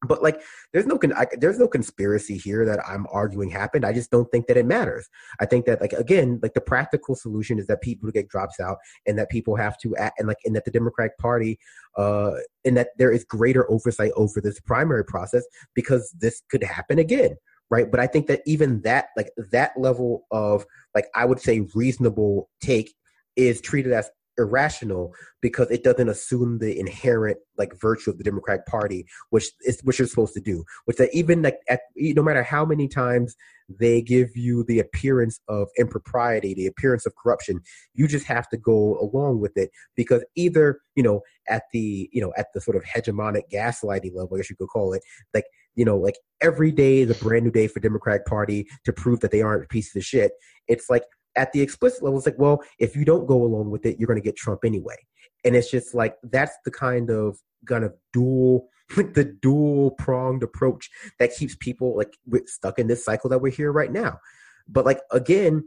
S1: but like there's no con- I, there's no conspiracy here that i'm arguing happened. I just don't think that it matters. I think that like again like the practical solution is that people get drops out and that people have to act and like and that the democratic party uh and that there is greater oversight over this primary process because this could happen again right? But i think that even that like that level of like i would say reasonable take is treated as irrational because it doesn't assume the inherent like virtue of the Democratic Party, which is what you're supposed to do. Which that even like at, no matter how many times they give you the appearance of impropriety, the appearance of corruption, you just have to go along with it because either you know at the you know at the sort of hegemonic gaslighting level, I guess you could call it, like you know like every day is a brand new day for Democratic Party to prove that they aren't pieces of shit. It's like at the explicit level, it's like, well, if you don't go along with it, you're going to get Trump anyway. And it's just like that's the kind of kind of dual, the dual pronged approach that keeps people like stuck in this cycle that we're here right now. But like again,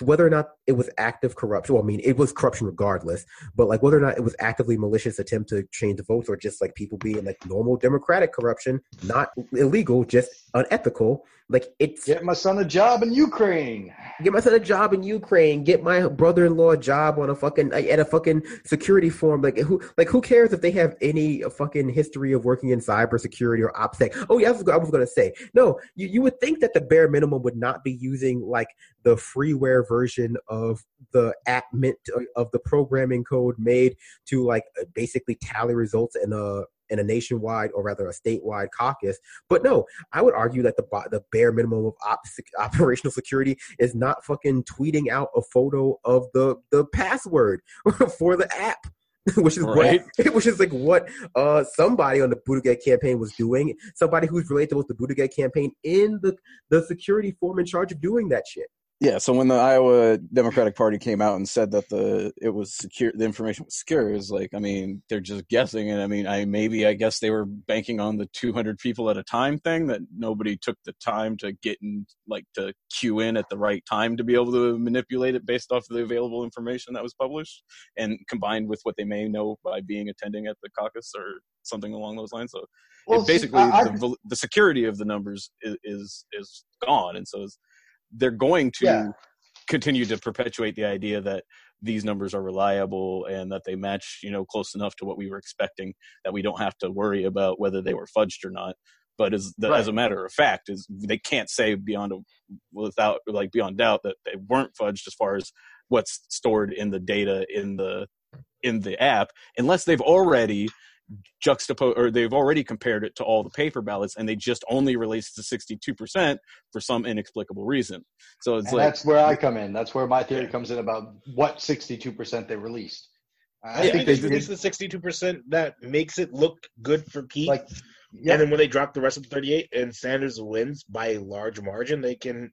S1: whether or not it was active corruption, well, I mean, it was corruption regardless, but like whether or not it was actively malicious attempt to change the votes or just like people being like normal democratic corruption, not illegal, just unethical, Like it's
S2: Get my son a job in Ukraine.
S1: get my son a job in Ukraine, get my brother-in-law a job on a fucking at a fucking security firm. Like who like who cares if they have any fucking history of working in cybersecurity or OPSEC? Oh yeah, I was, I was gonna say no. You you would think that the bare minimum would not be using like the freeware version of the app meant to, of the programming code made to like basically tally results in a in a nationwide or rather a statewide caucus. But no, I would argue that the the bare minimum of op- operational security is not fucking tweeting out a photo of the the password for the app. which is
S4: Right.
S1: what, which is like what uh somebody on the Buttigieg campaign was doing. Somebody who's related with the Buttigieg campaign in the the security form in charge of doing that shit.
S4: Yeah, so when the Iowa Democratic Party came out and said that the it was secure, the information was secure, is like, I mean, they're just guessing, and I mean, I maybe I guess they were banking on the 200 people at a time thing that nobody took the time to get in, like to queue in at the right time to be able to manipulate it based off of the available information that was published, and combined with what they may know by being attending at the caucus or something along those lines. So
S2: Well,
S4: it
S2: see,
S4: basically
S2: I- I-
S4: the, val- the security of the numbers is is, is gone and so it's, they're going to
S2: Yeah.
S4: continue to perpetuate the idea that these numbers are reliable and that they match you know close enough to what we were expecting that we don't have to worry about whether they were fudged or not but as the, as a matter of fact is they can't say beyond a, without like beyond doubt that they weren't fudged as far as what's stored in the data in the in the app unless they've already juxtapose or they've already compared it to all the paper ballots and they just only released the 62% for some inexplicable reason so it's
S2: and
S4: like
S2: that's where I come in. That's where my theory
S3: Yeah.
S2: comes in about what 62% they released. I
S3: I
S2: think
S3: think
S2: they
S3: they released the sixty-two percent that makes it look good for Pete.
S2: like, yeah,
S3: And then when they drop the rest of the 38 and Sanders wins by a large margin, they can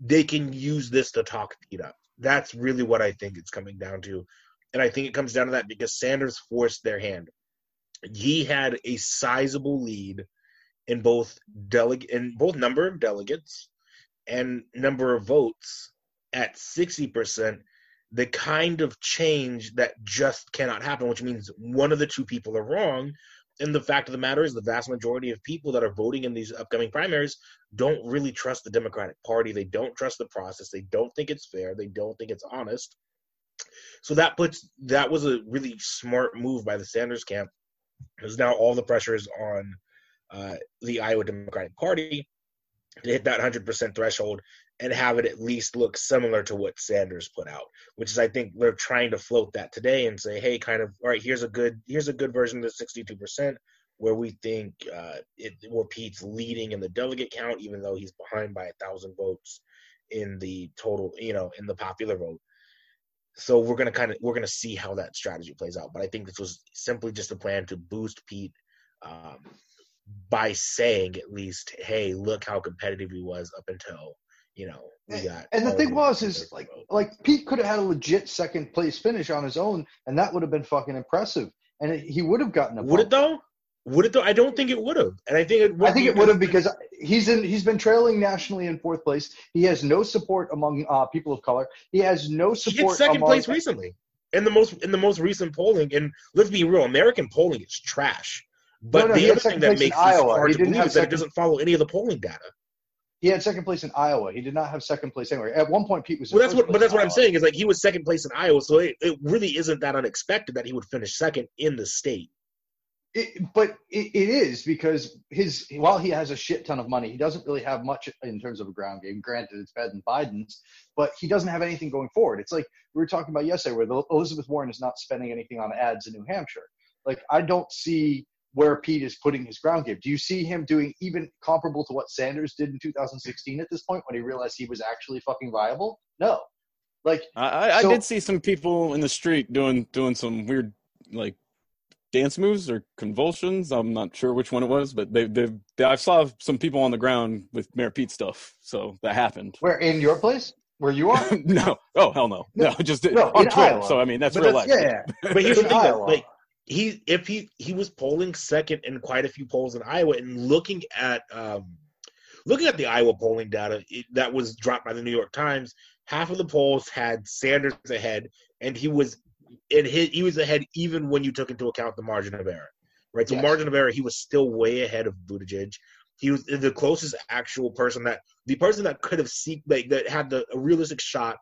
S3: they can use this to talk Pete up. That's really what I think it's coming down to. And I think it comes down to that because Sanders forced their hand. He had a sizable lead in both delegate in both number of delegates and number of votes at 60%, the kind of change that just cannot happen, which means one of the two people are wrong. And the fact of the matter is, the vast majority of people that are voting in these upcoming primaries don't really trust the Democratic Party. They don't trust the process. They don't think it's fair. They don't think it's honest. So that puts that was a really smart move by the Sanders camp, because now all the pressure is on uh, the Iowa Democratic Party to hit that 100% threshold and have it at least look similar to what Sanders put out, which is I think they're trying to float that today and say, hey, kind of, all right, here's a good here's a good version of the 62% where we think uh, it where Pete's leading in the delegate count, even though he's behind by a thousand votes in the total, you know, in the popular vote. So we're gonna kind of we're gonna see how that strategy plays out. But I think this was simply just a plan to boost Pete um, by saying at least, hey, look how competitive he was up until you know we got.
S2: and the thing was, is like,
S3: vote.
S2: like Pete could have had a legit second place finish on his own, and that would have been fucking impressive. And it, he would have gotten a
S3: would it though? Would it though? I don't think it would have, and I think it. Would
S2: I think it would have because he's in. He's been trailing nationally in fourth place. He has no support among uh, people of color. He has no support.
S3: he hit second
S2: among.
S3: place recently in the most in the most recent polling. And let's be real, American polling is trash. But
S2: No, no,
S3: the other thing that makes this
S2: Iowa.
S3: hard
S2: He
S3: to believe is that it doesn't follow any of the polling data.
S2: He had second place in Iowa. He did not have second place anywhere. At one point, Pete was.
S3: Well, that's what. But that's what I'm saying is like he was second place in Iowa, so it, it really isn't that unexpected that he would finish second in the state.
S2: It, but it, it is because his while he has a shit ton of money, he doesn't really have much in terms of a ground game. Granted, it's better than Biden's, but he doesn't have anything going forward. It's like we were talking about yesterday, where the, Elizabeth Warren is not spending anything on ads in New Hampshire. Like I don't see where Pete is putting his ground game. Do you see him doing even comparable to what Sanders did in 2016 at this point when he realized he was actually fucking viable? No. Like
S4: I, I,
S2: So-
S4: I did see some people in the street doing doing some weird like dance moves or convulsions. I'm not sure which one it was, but they they, they I saw some people on the ground with Mayor Pete stuff. So that happened.
S2: where in your place where you are?
S4: no, oh hell no, no,
S2: No,
S4: just
S2: no,
S4: on Twitter.
S2: Iowa.
S4: So I mean that's
S3: But
S4: real
S3: that's-
S4: life.
S2: yeah.
S3: But here's the thing, though, like he if he he was polling second in quite a few polls in Iowa, and looking at um, looking at the Iowa polling data it, that was dropped by the New York Times, half of the polls had Sanders ahead, and he was in his he was ahead even when you took into account the margin of error, right? So
S2: Yes.
S3: margin of error, he was still way ahead of Buttigieg. He was the closest actual person that the person that could have seek like, that had the a realistic shot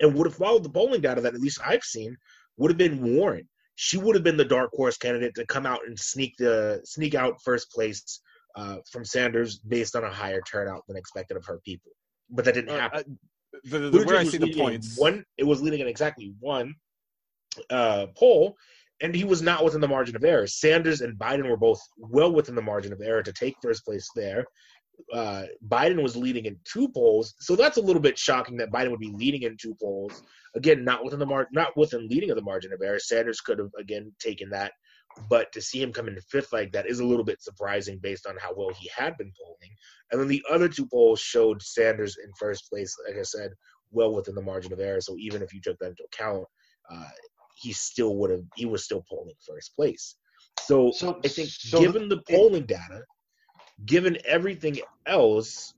S3: and would have followed the polling data that at least I've seen would have been Warren. She would have been the dark horse candidate to come out and sneak the sneak out first place uh, from Sanders based on a higher turnout than expected of her people. But that didn't
S4: Uh,
S3: happen.
S4: The, the, where I see the points.
S3: One, it was leading in exactly one uh, poll, and he was not within the margin of error. Sanders and Biden were both well within the margin of error to take first place there. Uh, Biden was leading in two polls, so that's a little bit shocking that Biden would be leading in two polls. Again, not within the mar- not within leading of the margin of error. Sanders could have again taken that, but to see him come in fifth like that is a little bit surprising based on how well he had been polling. And then the other two polls showed Sanders in first place, like I said, well within the margin of error. So even if you took that into account, uh, he still would have he was still polling first place. So,
S2: So-
S3: I think
S2: so
S3: given the polling data, given everything else,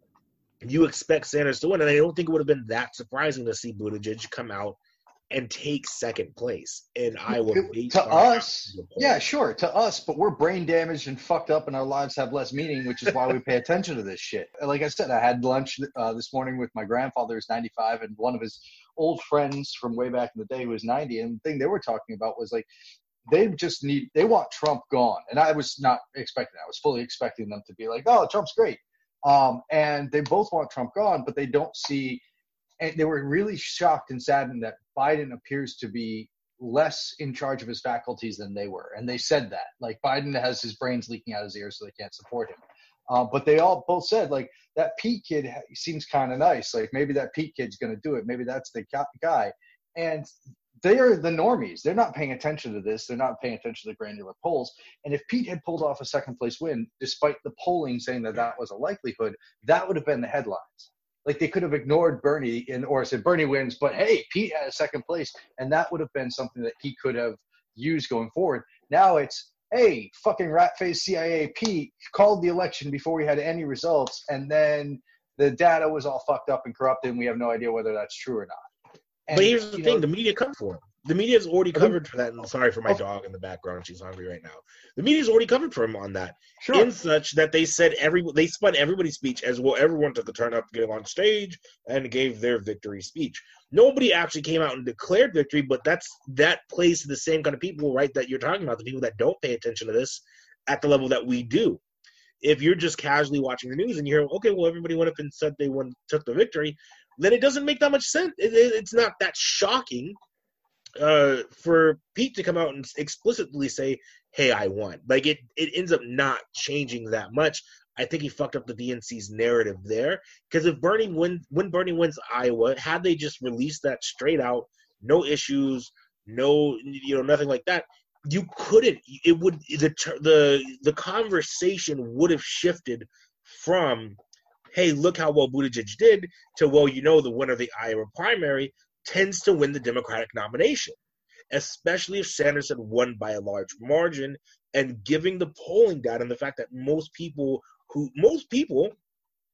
S3: you expect Sanders to win, and I don't think it would have been that surprising to see Buttigieg come out and take second place in Iowa.
S2: to us, yeah, sure, to us, but we're brain damaged and fucked up, and our lives have less meaning, which is why we pay attention to this shit. Like I said, I had lunch uh, this morning with my grandfather, who's 95, and one of his old friends from way back in the day who was 90, and the thing they were talking about was like they just need they want Trump gone, and I was not expecting that. I was fully expecting them to be like, "Oh, Trump's great," um, and they both want Trump gone, but they don't see and they were really shocked and saddened that Biden appears to be less in charge of his faculties than they were. And they said that. Like Biden has his brains leaking out his ears, so they can't support him. Uh, but they all both said like that Pete kid seems kind of nice. Like maybe that Pete kid's going to do it. Maybe that's the guy. And they are the normies. They're not paying attention to this. They're not paying attention to the granular polls. And if Pete had pulled off a second place win, despite the polling saying that that was a likelihood, that would have been the headlines. Like they could have ignored Bernie and or said Bernie wins, but hey, Pete had a second place, and that would have been something that he could have used going forward. Now it's hey, fucking rat face CIA Pete called the election before we had any results, and then the data was all fucked up and corrupted, and we have no idea whether that's true or not. And,
S3: but here's the thing:
S2: know,
S3: the media come for him. The media media's already covered for that. And sorry for my
S2: Oh.
S3: dog in the background; she's hungry right now. The media's already covered for him on that.
S2: sure.
S3: in such that they said every they spun everybody's speech as well. Everyone took a turn up to get on stage and gave their victory speech. Nobody actually came out and declared victory, but that's that plays to the same kind of people, right? That you're talking about, the people that don't pay attention to this at the level that we do. If you're just casually watching the news and you hear, okay, well, everybody went up and said they won, took the victory, then it doesn't make that much sense. It, it, it's not that shocking uh, for Pete to come out and explicitly say, "Hey, I won." Like it, it ends up not changing that much. I think he fucked up the DNC's narrative there because if Bernie win, when Bernie wins Iowa, had they just released that straight out, no issues, no, you know, nothing like that, you couldn't. It would the the the conversation would have shifted from, "Hey, look how well Buttigieg did," to, "Well, you know, the winner of the Iowa primary." Tends to win the Democratic nomination, especially if Sanders had won by a large margin. And giving the polling data and the fact that most people who most people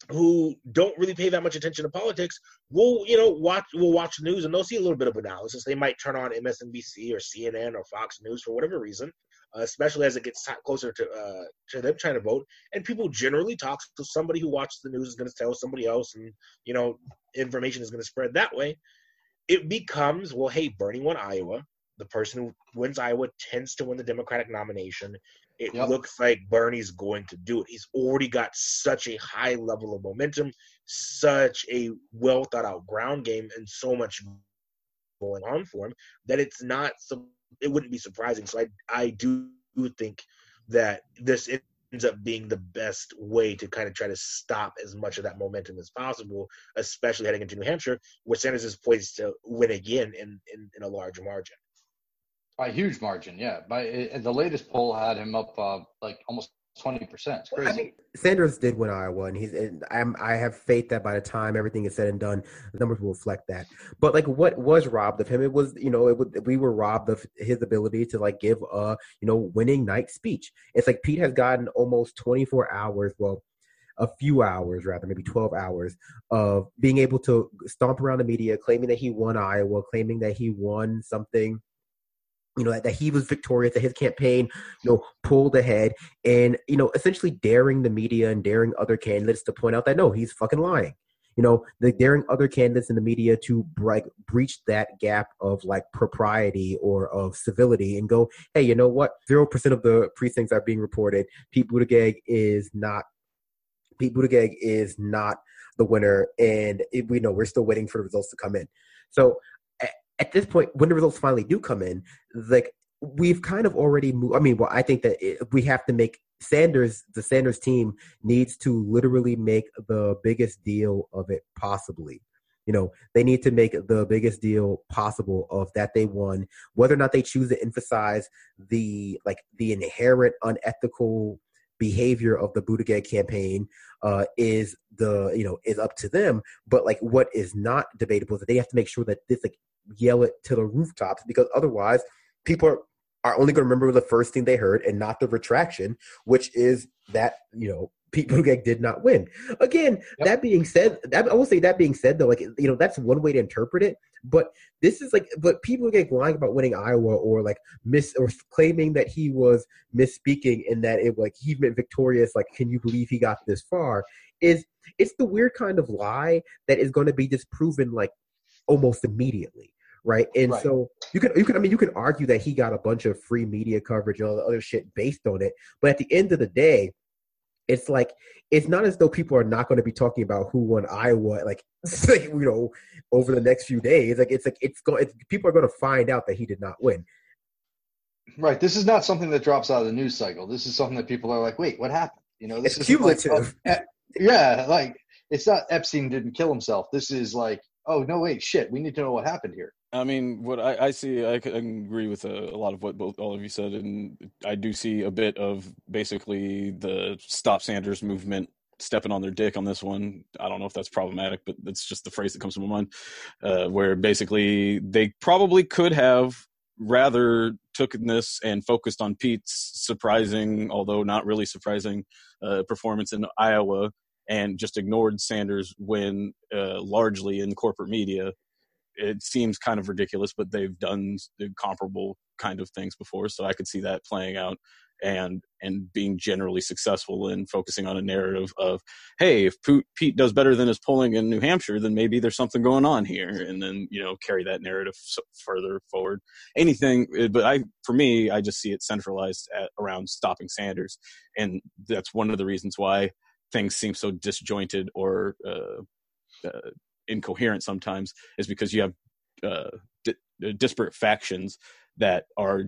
S3: who don't really pay that much attention to politics will you know watch will watch the news and they'll see a little bit of analysis. They might turn on MSNBC or CNN or Fox News for whatever reason. Uh, especially as it gets t- closer to uh, to them trying to vote, and people generally talk to somebody who watches the news is going to tell somebody else, and you know information is going to spread that way it becomes well hey bernie won iowa. The person who wins iowa tends to win the democratic nomination. It
S2: Yep.
S3: looks like bernie's going to do it. He's already got such a high level of momentum such a well thought out ground game and so much going on for him that it's not it wouldn't be surprising. So i i do think that this ends up being the best way to kind of try to stop as much of that momentum as possible, especially heading into New Hampshire, where Sanders is poised to win again in, in, in a large margin.
S2: by huge margin, yeah. By uh, the latest poll had him up uh, like almost twenty percent. It's crazy.
S1: I mean, Sanders did win Iowa, and he's. And I'm. I have faith that by the time everything is said and done, the numbers will reflect that. But like, what was robbed of him? It was, you know, it would. We were robbed of his ability to like give a, you know, winning night speech. It's like Pete has gotten almost 24 hours. Well, a few hours rather, maybe 12 hours of being able to stomp around the media, claiming that he won Iowa, claiming that he won something you know that, that he was victorious that his campaign you know pulled ahead and you know essentially daring the media and daring other candidates to point out that no he's fucking lying. You know the daring other candidates in the media to like breach that gap of like propriety or of civility and go hey you know what? 0% of the precincts are being reported. Pete buttigieg is not pete buttigieg is not the winner and it, we know we're still waiting for the results to come in. So at this point, when the results finally do come in, like we've kind of already moved. I mean, well, I think that it, we have to make Sanders, the Sanders team needs to literally make the biggest deal of it possibly. You know, they need to make the biggest deal possible of that they won, whether or not they choose to emphasize the like the inherent unethical behavior of the Buttigieg campaign uh, is the you know is up to them. But like what is not debatable is that they have to make sure that this like yell it to the rooftops because otherwise people are, are only going to remember the first thing they heard and not the retraction, which is that you know Pete Buttigieg did not win. Again, yep. that being said, that, I will say that being said though, like you know that's one way to interpret it. But this is like, but people get lying about winning Iowa or like miss or claiming that he was misspeaking and that it like he meant victorious. Like, can you believe he got this far? Is it's the weird kind of lie that is going to be disproven like almost immediately right? And right. so you can you can I mean you can argue that he got a bunch of free media coverage and all the other shit based on it, but at the end of the day, it's like it's not as though people are not going to be talking about who won Iowa like, like you know over the next few days. Like it's like it's going people are going to find out that he did not win.
S2: Right. This is not something that drops out of the news cycle. This is something that people are like, wait, what happened? You know, this
S1: it's is cumulative.
S2: Like, oh, eh, yeah, like it's not Epstein didn't kill himself. This is like, oh no, wait, shit, we need to know what happened here.
S4: I mean, what I, I see, I agree with a, a, lot of what both all of you said, and I do see a bit of basically the stop Sanders movement stepping on their dick on this one. I don't know if that's problematic, but that's just the phrase that comes to my mind. Uh, where basically they probably could have rather taken this and focused on Pete's surprising, although not really surprising, uh, performance in Iowa, and just ignored Sanders' win uh, largely in corporate media it seems kind of ridiculous, but they've done comparable kind of things before, so I could see that playing out and and being generally successful in focusing on a narrative of, hey, if Pete does better than his polling in New Hampshire, then maybe there's something going on here, and then you know carry that narrative further forward. Anything, eh, but I for me, I just see it centralized at, around stopping Sanders, and that's one of the reasons why things seem so disjointed or uh, uh, incoherent sometimes is because you have uh, di- uh, disparate factions that are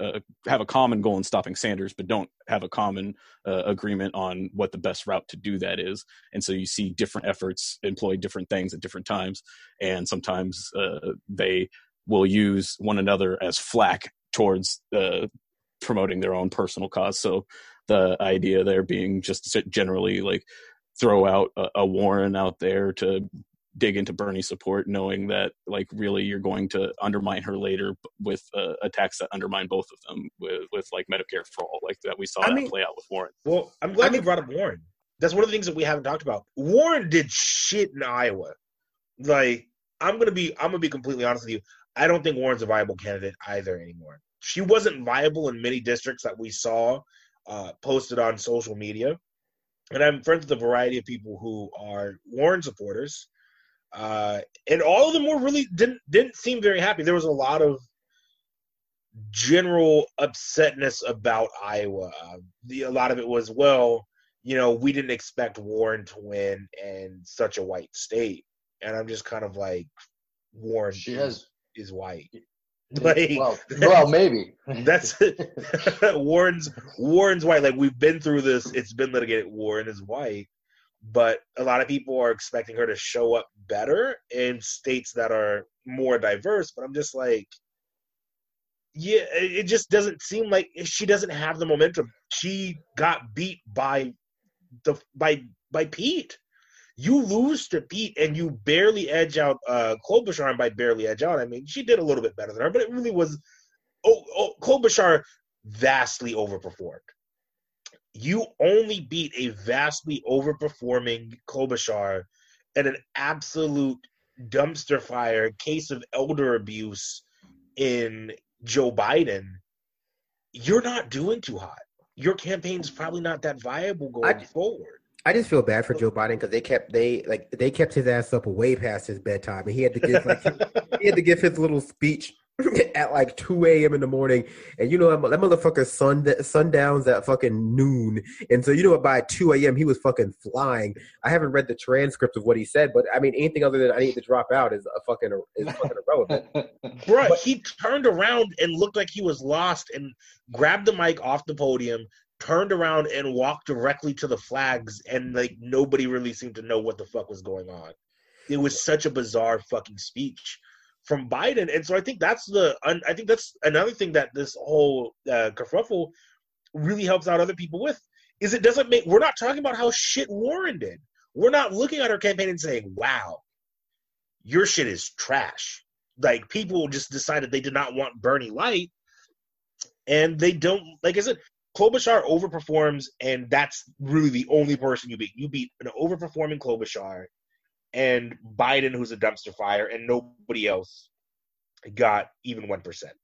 S4: uh, have a common goal in stopping Sanders, but don't have a common uh, agreement on what the best route to do that is. And so you see different efforts employ different things at different times, and sometimes uh, they will use one another as flack towards uh, promoting their own personal cause. So the idea there being just generally like throw out a, a Warren out there to dig into Bernie support, knowing that like really you're going to undermine her later with uh, attacks that undermine both of them with, with like Medicare for all, like that we saw I that mean, play out with Warren.
S3: Well, I'm glad I mean, you brought up Warren. That's one of the things that we haven't talked about. Warren did shit in Iowa. Like I'm gonna be, I'm gonna be completely honest with you. I don't think Warren's a viable candidate either anymore. She wasn't viable in many districts that we saw uh, posted on social media. And I'm friends with a variety of people who are Warren supporters uh, and all of them were really didn't didn't seem very happy. There was a lot of general upsetness about Iowa. Uh, the, a lot of it was, well, you know, we didn't expect Warren to win in such a white state, and I'm just kind of like, Warren she has, is white.
S2: Like, well, well, maybe
S3: that's Warren's Warren's white. Like we've been through this; it's been litigated. Warren is white, but a lot of people are expecting her to show up better in states that are more diverse. But I'm just like, yeah, it just doesn't seem like she doesn't have the momentum. She got beat by the by by Pete. You lose to Pete and you barely edge out uh Klobuchar by barely edge out. I mean, she did a little bit better than her, but it really was oh, oh Klobuchar vastly overperformed you only beat a vastly overperforming Klobuchar and an absolute dumpster fire case of elder abuse in Joe Biden, you're not doing too hot. Your campaign's probably not that viable going
S1: I-
S3: forward.
S1: I just feel bad for Joe Biden because they kept they like they kept his ass up way past his bedtime, and he had to give like he had to give his little speech at like two a.m. in the morning, and you know that, motherfucker sun sundowns at fucking noon, and so you know what? By two a.m. he was fucking flying. I haven't read the transcript of what he said, but I mean anything other than I need to drop out is a fucking is fucking irrelevant.
S3: Bruh, he turned around and looked like he was lost and grabbed the mic off the podium, turned around and walked directly to the flags, and like nobody really seemed to know what the fuck was going on. It was such a bizarre fucking speech from Biden, and so I think that's the I think that's another thing that this whole uh, kerfuffle really helps out other people with is it doesn't make we're not talking about how shit Warren did. We're not looking at her campaign and saying, "Wow, your shit is trash." Like people just decided they did not want Bernie light, and they don't. Like I said, Klobuchar overperforms, and that's really the only person you beat. You beat an overperforming Klobuchar and Biden, who's a dumpster fire, and nobody else got even one percent.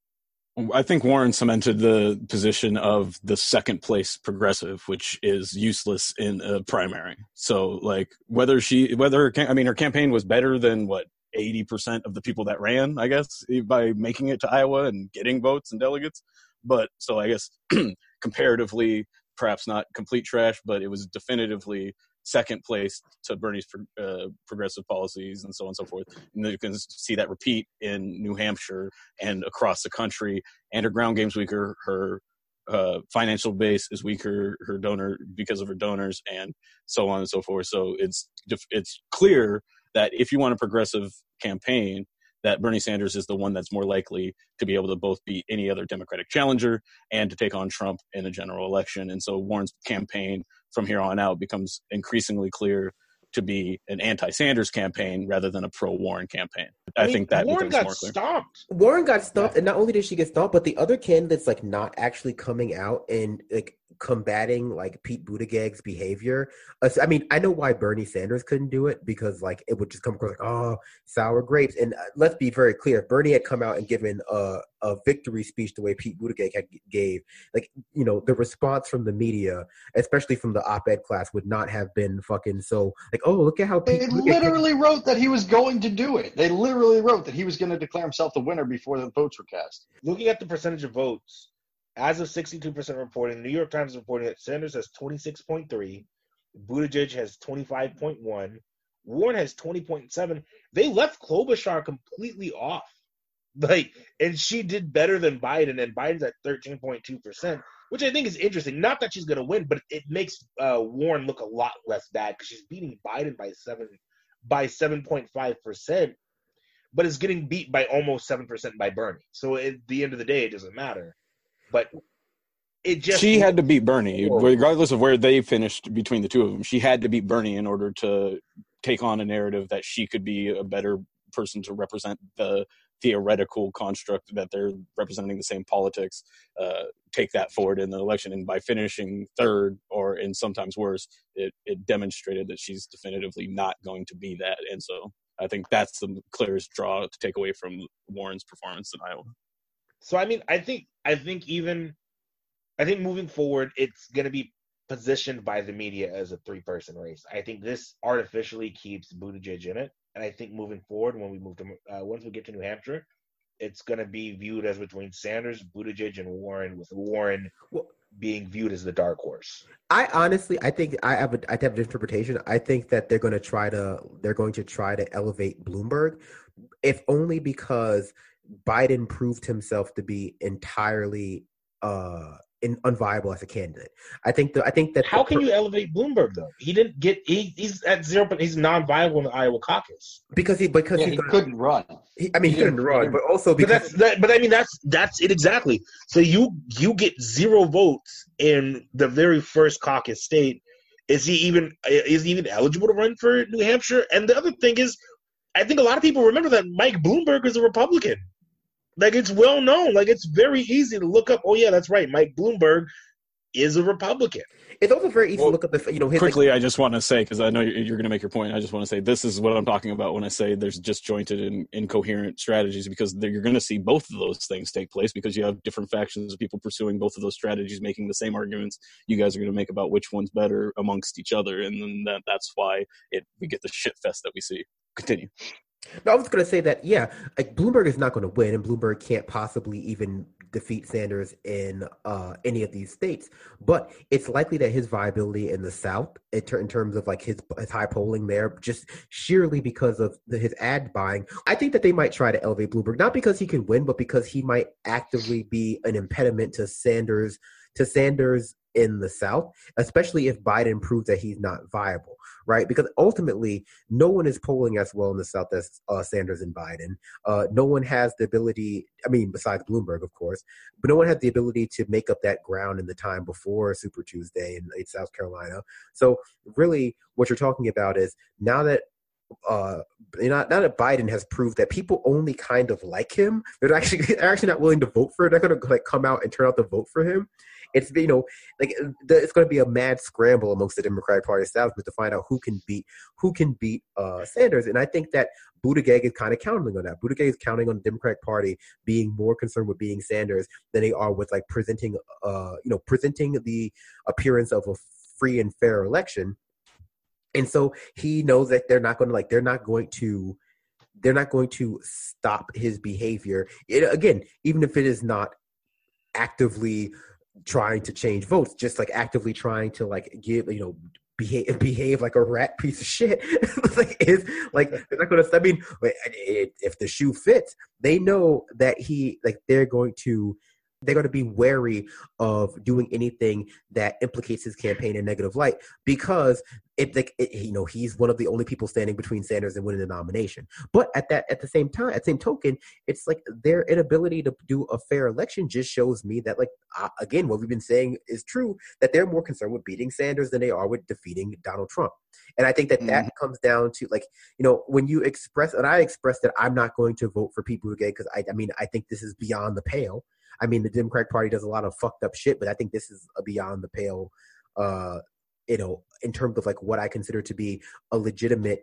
S4: I think Warren cemented the position of the second place progressive, which is useless in a primary. So, like, whether she, whether her, I mean, her campaign was better than what eighty percent of the people that ran, I guess, by making it to Iowa and getting votes and delegates. But so, I guess comparatively, perhaps not complete trash, but it was definitively second place to Bernie's uh, progressive policies and so on and so forth. And you can see that repeat in New Hampshire and across the country. And her ground game's weaker. Her uh, financial base is weaker. Her donor because of her donors and so on and so forth. So it's it's clear that if you want a progressive campaign, that Bernie Sanders is the one that's more likely to be able to both beat any other Democratic challenger and to take on Trump in a general election. And so Warren's campaign from here on out becomes increasingly clear to be an anti-Sanders campaign rather than a pro-Warren campaign. I,
S3: I mean,
S4: think that
S3: Warren
S4: becomes
S3: got
S4: more clear.
S3: stomped.
S1: Warren got stomped, and not only did she get stomped, but the other candidates like not actually coming out and like combating like Pete Buttigieg's behavior. Uh, I mean, I know why Bernie Sanders couldn't do it because like it would just come across like oh sour grapes. And uh, let's be very clear: if Bernie had come out and given a a victory speech the way Pete Buttigieg had, gave, like you know, the response from the media, especially from the op-ed class, would not have been fucking so like oh look at how Pete
S2: They
S1: Buttigieg
S2: literally wrote that he was going to do it. They literally wrote that he was going to declare himself the winner before the votes were cast.
S3: Looking at the percentage of votes, as of 62% reporting, New York Times reporting that Sanders has 26.3, Buttigieg has 25.1, Warren has 20.7. They left Klobuchar completely off. Like, and she did better than Biden, and Biden's at 13.2%, which I think is interesting. Not that she's going to win, but it makes uh, Warren look a lot less bad because she's beating Biden by seven by 7.5%, but is getting beat by almost 7% by Bernie. So at the end of the day, it doesn't matter. But it just
S4: she had to beat Bernie,
S3: Horrible.
S4: regardless of where they finished between the two of them. She had to beat Bernie in order to take on a narrative that she could be a better person to represent the theoretical construct that they're representing the same politics. Uh, take that forward in the election, and by finishing third, or in sometimes worse, it, it demonstrated that she's definitively not going to be that. And so, I think that's the clearest draw to take away from Warren's performance in Iowa.
S3: So I mean, I think I think even I think moving forward, it's going to be positioned by the media as a three-person race. I think this artificially keeps Buttigieg in it, and I think moving forward, when we move to uh, once we get to New Hampshire, it's going to be viewed as between Sanders, Buttigieg, and Warren, with Warren
S1: Well-
S3: being viewed as the dark horse.
S1: I honestly, I think I have a, I have an interpretation. I think that they're going to try to they're going to try to elevate Bloomberg, if only because Biden proved himself to be entirely uh in, unviable as a candidate. I think the I think that
S3: How
S1: the
S3: can
S1: per-
S3: you elevate Bloomberg though? He didn't get he, he's at zero, but he's non-viable in the Iowa caucus.
S1: because he because
S2: Yeah,
S1: he's
S2: he couldn't run.
S1: he, I mean he
S2: he
S1: couldn't
S2: didn't-
S1: run, but also
S3: But
S1: because
S3: that's that. But I mean, that's that's it exactly. So you you get zero votes in the very first caucus state. Is he even is he even eligible to run for New Hampshire? And the other thing is, I think a lot of people remember that Mike Bloomberg is a Republican. Like it's well known. Like it's very easy to look up. Oh yeah, that's right. Mike Bloomberg is a Republican.
S1: It's also very easy
S4: Well,
S1: to look up the you know his like,
S4: Quickly, I just want to say because I know you're, you're going to make your point. I just want to say this is what I'm talking about when I say there's disjointed and incoherent strategies because you're going to see both of those things take place because you have different factions of people pursuing both of those strategies, making the same arguments you guys are going to make about which one's better amongst each other, and then that that's why it we get the shit fest that we see. Continue.
S1: No, I was going to say that, yeah, like Bloomberg is not going to win, and Bloomberg can't possibly even defeat Sanders in uh, any of these states. But it's likely that his viability in the South, in, ter- in terms of like his, his high polling there, just sheerly because of the, his ad buying, I think that they might try to elevate Bloomberg, not because he can win, but because he might actively be an impediment to Sanders to Sanders in the South, especially if Biden proves that he's not viable, right? Because ultimately, no one is polling as well in the South as uh, Sanders and Biden. Uh, no one has the ability, I mean, besides Bloomberg, of course, but no one has the ability to make up that ground in the time before Super Tuesday in, in South Carolina. So, really, what you're talking about is now that uh not that Biden has proved that people only kind of like him, they're actually they're actually not willing to vote for it. They're gonna like come out and turn out to vote for him. It's you know like the, it's going to be a mad scramble amongst the Democratic Party establishment to find out who can beat who can beat uh, Sanders, and I think that Buttigieg is kind of counting on that. Buttigieg is counting on the Democratic Party being more concerned with being Sanders than they are with like presenting uh you know presenting the appearance of a free and fair election. And so he knows that they're not going to like they're not going to they're not going to stop his behavior. It, again even if it is not actively trying to change votes just like actively trying to like give you know behave behave like a rat piece of shit. Like is like they're not to i mean if the shoe fits they know that he like they're going to they're going to be wary of doing anything that implicates his campaign in negative light because it, it, you know he's one of the only people standing between Sanders and winning the nomination. But at that at the same time, at the same token, it's like their inability to do a fair election just shows me that like uh, again what we've been saying is true that they're more concerned with beating Sanders than they are with defeating Donald Trump. And I think that that comes down to like you know when you express and I express that I'm not going to vote for Pete Buttigieg because I I mean I think this is beyond the pale. I mean, the Democratic Party does a lot of fucked up shit, but I think this is beyond the pale, uh, you know, in terms of like what I consider to be a legitimate.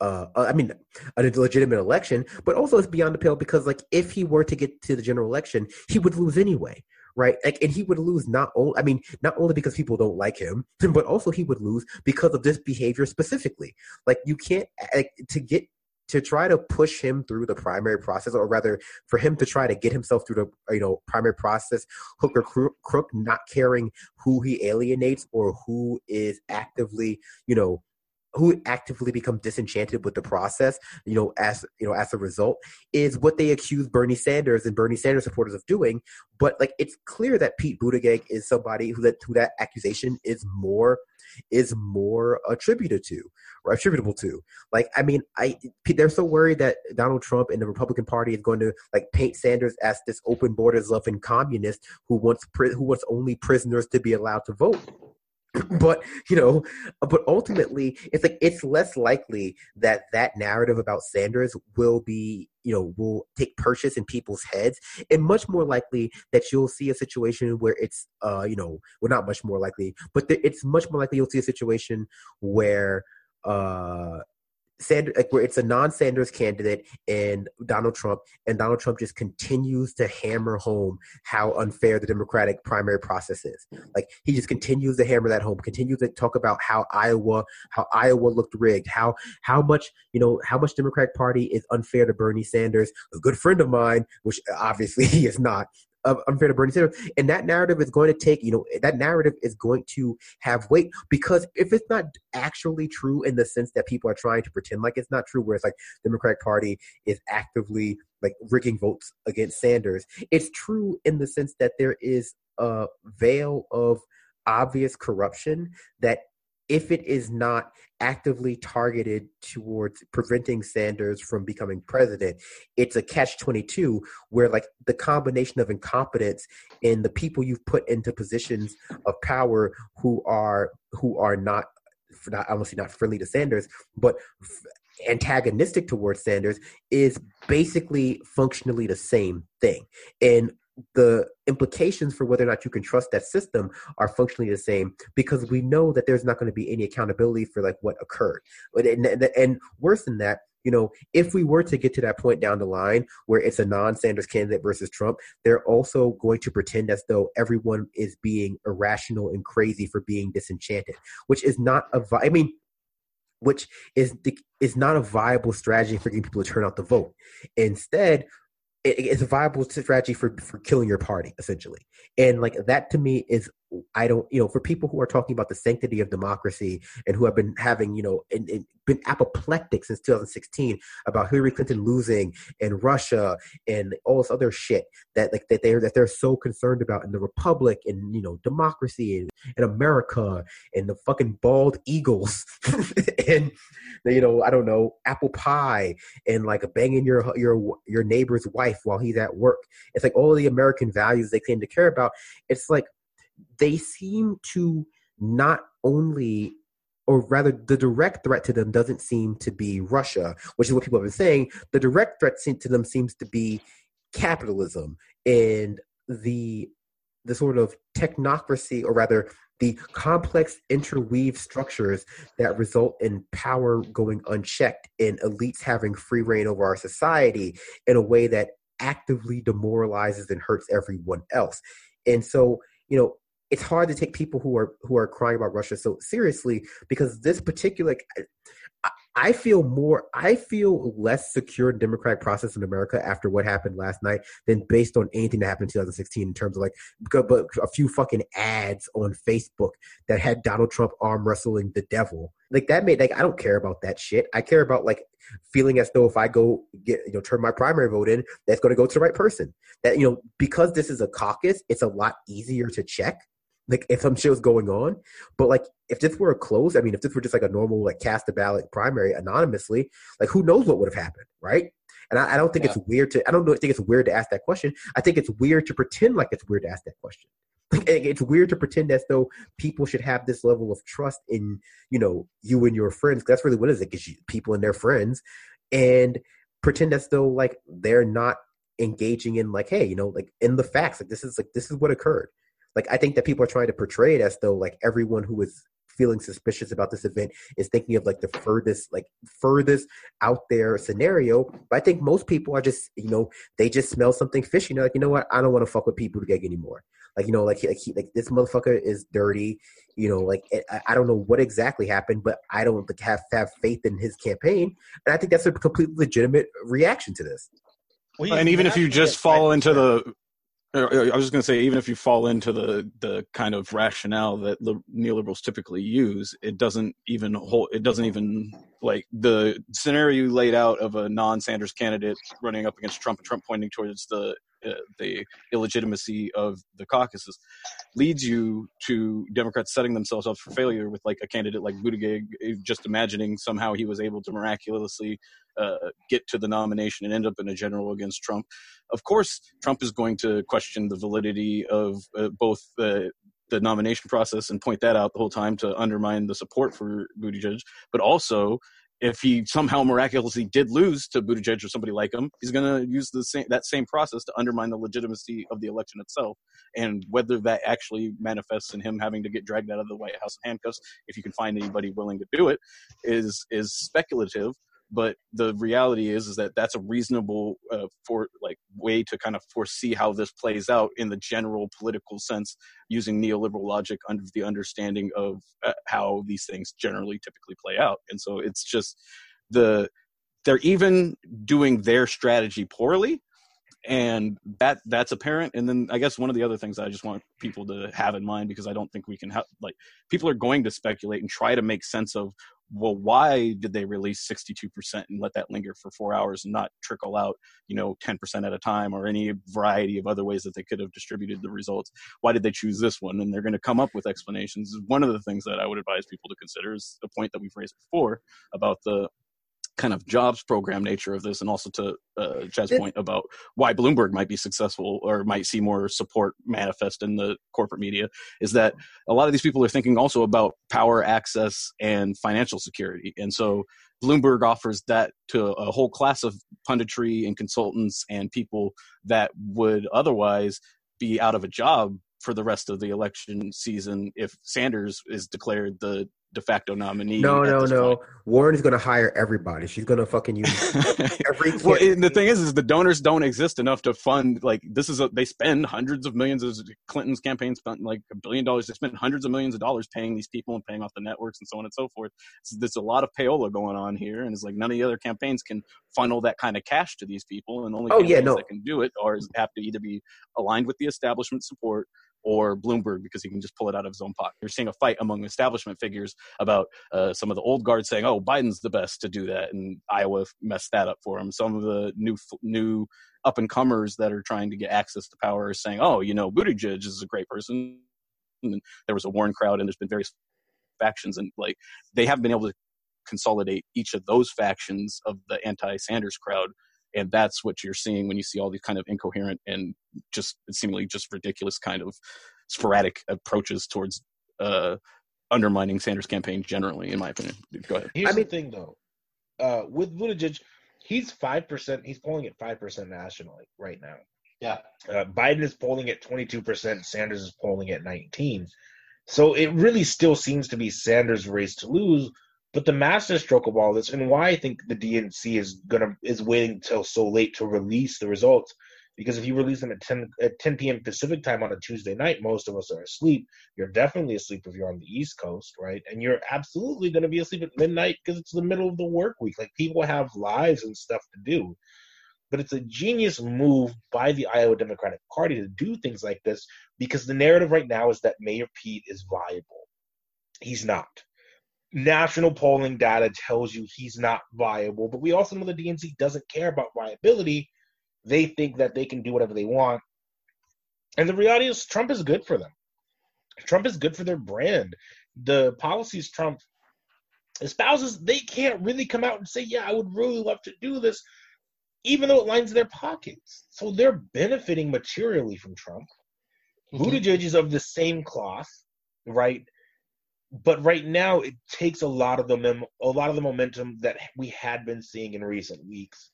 S1: Uh, I mean, a legitimate election, but also it's beyond the pale because, like, if he were to get to the general election, he would lose anyway, right? Like, and he would lose not only, I mean, not only because people don't like him, but also he would lose because of this behavior specifically. Like, you can't like, to get to try to push him through the primary process, or rather, for him to try to get himself through the you know primary process, hook or crook, crook not caring who he alienates or who is actively you know who actively become disenchanted with the process, you know, as you know, as a result, is what they accuse Bernie Sanders and Bernie Sanders supporters of doing. But like, it's clear that Pete Buttigieg is somebody who that who that accusation is more is more attributed to or attributable to. Like, I mean, I they're so worried that Donald Trump and the Republican Party is going to like paint Sanders as this open borders loving communist who wants who wants only prisoners to be allowed to vote but you know but ultimately it's like it's less likely that that narrative about sanders will be you know will take purchase in people's heads and much more likely that you'll see a situation where it's uh you know well not much more likely but th- it's much more likely you'll see a situation where uh Sanders, like where it's a non-Sanders candidate and Donald Trump, and Donald Trump just continues to hammer home how unfair the Democratic primary process is. Like he just continues to hammer that home, continues to talk about how Iowa, how Iowa looked rigged, how how much you know how much Democratic Party is unfair to Bernie Sanders, a good friend of mine, which obviously he is not, of unfair to Bernie Sanders. And that narrative is going to take, you know, that narrative is going to have weight because if it's not actually true in the sense that people are trying to pretend like it's not true, where it's like the Democratic Party is actively like rigging votes against Sanders, it's true in the sense that there is a veil of obvious corruption that if it is not actively targeted towards preventing Sanders from becoming president, it's a catch 22 where, like, the combination of incompetence and the people you've put into positions of power who are who are not not honestly not friendly to Sanders, but f- antagonistic towards Sanders is basically functionally the same thing. And the implications for whether or not you can trust that system are functionally the same because we know that there's not going to be any accountability for like what occurred and, and, and worse than that you know, if we were to get to that point down the line where it's a non Sanders candidate versus Trump, they're also going to pretend as though everyone is being irrational and crazy for being disenchanted, which is not a, I mean, which is the, is not a viable strategy for getting people to turn out the vote. Instead, it's a viable strategy for for killing your party essentially. And like that to me is i don't you know for people who are talking about the sanctity of democracy and who have been having you know and, and been apoplectic since 2016 about hillary clinton losing and russia and all this other shit that like that they're that they're so concerned about in the republic and you know democracy and, and america and the fucking bald eagles and you know, I don't know, apple pie and like banging your your your neighbor's wife while he's at work. It's like all the American values they claim to care about. It's like they seem to not only or rather the direct threat to them doesn't seem to be Russia, which is what people have been saying. The direct threat to them seems to be capitalism and the the sort of technocracy, or rather the complex interweave structures that result in power going unchecked and elites having free rein over our society in a way that actively demoralizes and hurts everyone else. And so, you know, it's hard to take people who are who are crying about Russia so seriously because this particular I feel more, I feel less secure in democratic process in America after what happened last night than based on anything that happened in 2016 in terms of like, but a few fucking ads on Facebook that had Donald Trump arm wrestling the devil. Like that made, like, I don't care about that shit. I care about like feeling as though if I go get, you know, turn my primary vote in, that's going to go to the right person. That, you know, because this is a caucus, it's a lot easier to check like if some shit was going on. But like if this were a close, I mean, if this were just like a normal like cast a ballot primary anonymously, like who knows what would have happened, right? And I, I don't think yeah. it's weird to I don't think it's weird to ask that question. I think it's weird to pretend like it's weird to ask that question. it's weird to pretend as though people should have this level of trust in you know you and your friends. That's really what it is. It gives you people and their friends, and pretend as though like they're not engaging in like hey you know like in the facts like this is like this is what occurred like I think that people are trying to portray it as though like everyone who is feeling suspicious about this event is thinking of like the furthest like furthest out there scenario. But i think most people are just you know they just smell something fishy. You know like you know what? I don't want to fuck with people to get anymore. Like you know like like, he, like this motherfucker is dirty you know like I, I don't know what exactly happened but i don't like, have have faith in his campaign. And i think that's a completely legitimate reaction to this.
S4: Well, and even if you just fall into the I was just going to say, even if you fall into the the kind of rationale that the neoliberals typically use, it doesn't even hold. It doesn't even like the scenario you laid out of a non-Sanders candidate running up against Trump and Trump pointing towards the uh, the illegitimacy of the caucuses leads you to Democrats setting themselves up for failure with like a candidate like Buttigieg, eh, just imagining somehow he was able to miraculously uh, get to the nomination and end up in a general against Trump. Of course, Trump is going to question the validity of uh, both the the nomination process and point that out the whole time to undermine the support for Buttigieg, but also if he somehow miraculously did lose to Buttigieg or somebody like him, he's going to use the same that same process to undermine the legitimacy of the election itself. And whether that actually manifests in him having to get dragged out of the White House in handcuffs, if you can find anybody willing to do it, is is speculative but the reality is is that that's a reasonable uh, for like way to kind of foresee how this plays out in the general political sense using neoliberal logic under the understanding of uh, how these things generally typically play out. And so it's just the they're even doing their strategy poorly and that that's apparent. And then i guess one of the other things i just want people to have in mind because i don't think we can have like people are going to speculate and try to make sense of well why did they release 62% and let that linger for four hours and not trickle out you know 10% at a time or any variety of other ways that they could have distributed the results? Why did they choose this one? And they're going to come up with explanations. One of the things that i would advise people to consider is the point that we've raised before about the kind of jobs program nature of this, and also to uh, Chad's point about why Bloomberg might be successful or might see more support manifest in the corporate media, is that a lot of these people are thinking also about power, access, and financial security, and so Bloomberg offers that to a whole class of punditry and consultants and people that would otherwise be out of a job for the rest of the election season if Sanders is declared the de facto nominee.
S1: No, no, no. Point. Warren is going to hire everybody. She's going to fucking use every.
S4: well, the thing is, is the donors don't exist enough to fund. Like this is a they spend hundreds of millions. Of Clinton's campaign spent like a billion dollars. They spent hundreds of millions of dollars paying these people and paying off the networks and so on and so forth. So there's a lot of payola going on here, and it's like none of the other campaigns can funnel that kind of cash to these people, and only oh, yeah, no. that can do it or have to either be aligned with the establishment support or Bloomberg because he can just pull it out of his own pocket. You're seeing a fight among establishment figures about uh, some of the old guard saying, "Oh, Biden's the best to do that," and Iowa messed that up for him. Some of the new new up and comers that are trying to get access to power are saying, "Oh, you know, Buttigieg is a great person." And there was a Warren crowd, and there's been various factions, and like they haven't been able to consolidate each of those factions of the anti-Sanders crowd and that's what you're seeing when you see all these kind of incoherent and just seemingly just ridiculous kind of sporadic approaches towards uh, undermining Sanders' campaign generally, in my opinion. Go ahead.
S3: Here's I mean, the thing, though, uh, with Buttigieg, he's five percent. He's polling at five percent nationally right now.
S2: Yeah.
S3: Uh, Biden is polling at twenty two percent. Sanders is polling at nineteen. So it really still seems to be Sanders' race to lose. But the master stroke of all this, and why I think the DNC is gonna is waiting till so late to release the results, because if you release them at 10 at 10 p.m. Pacific time on a Tuesday night, most of us are asleep. You're definitely asleep if you're on the East Coast, right? And you're absolutely going to be asleep at midnight because it's the middle of the work week. Like people have lives and stuff to do. But it's a genius move by the Iowa Democratic Party to do things like this because the narrative right now is that Mayor Pete is viable. He's not national polling data tells you he's not viable, but we also know the DNC doesn't care about viability. They think that they can do whatever they want. And the reality is, Trump is good for them. Trump is good for their brand. The policies Trump espouses, they can't really come out and say, Yeah, I would really love to do this, even though it lines their pockets. So they're benefiting materially from Trump. Mm-hmm. Buttigieg is of the same cloth, right? But right now it takes a lot of the mem- a lot of the momentum that we had been seeing in recent weeks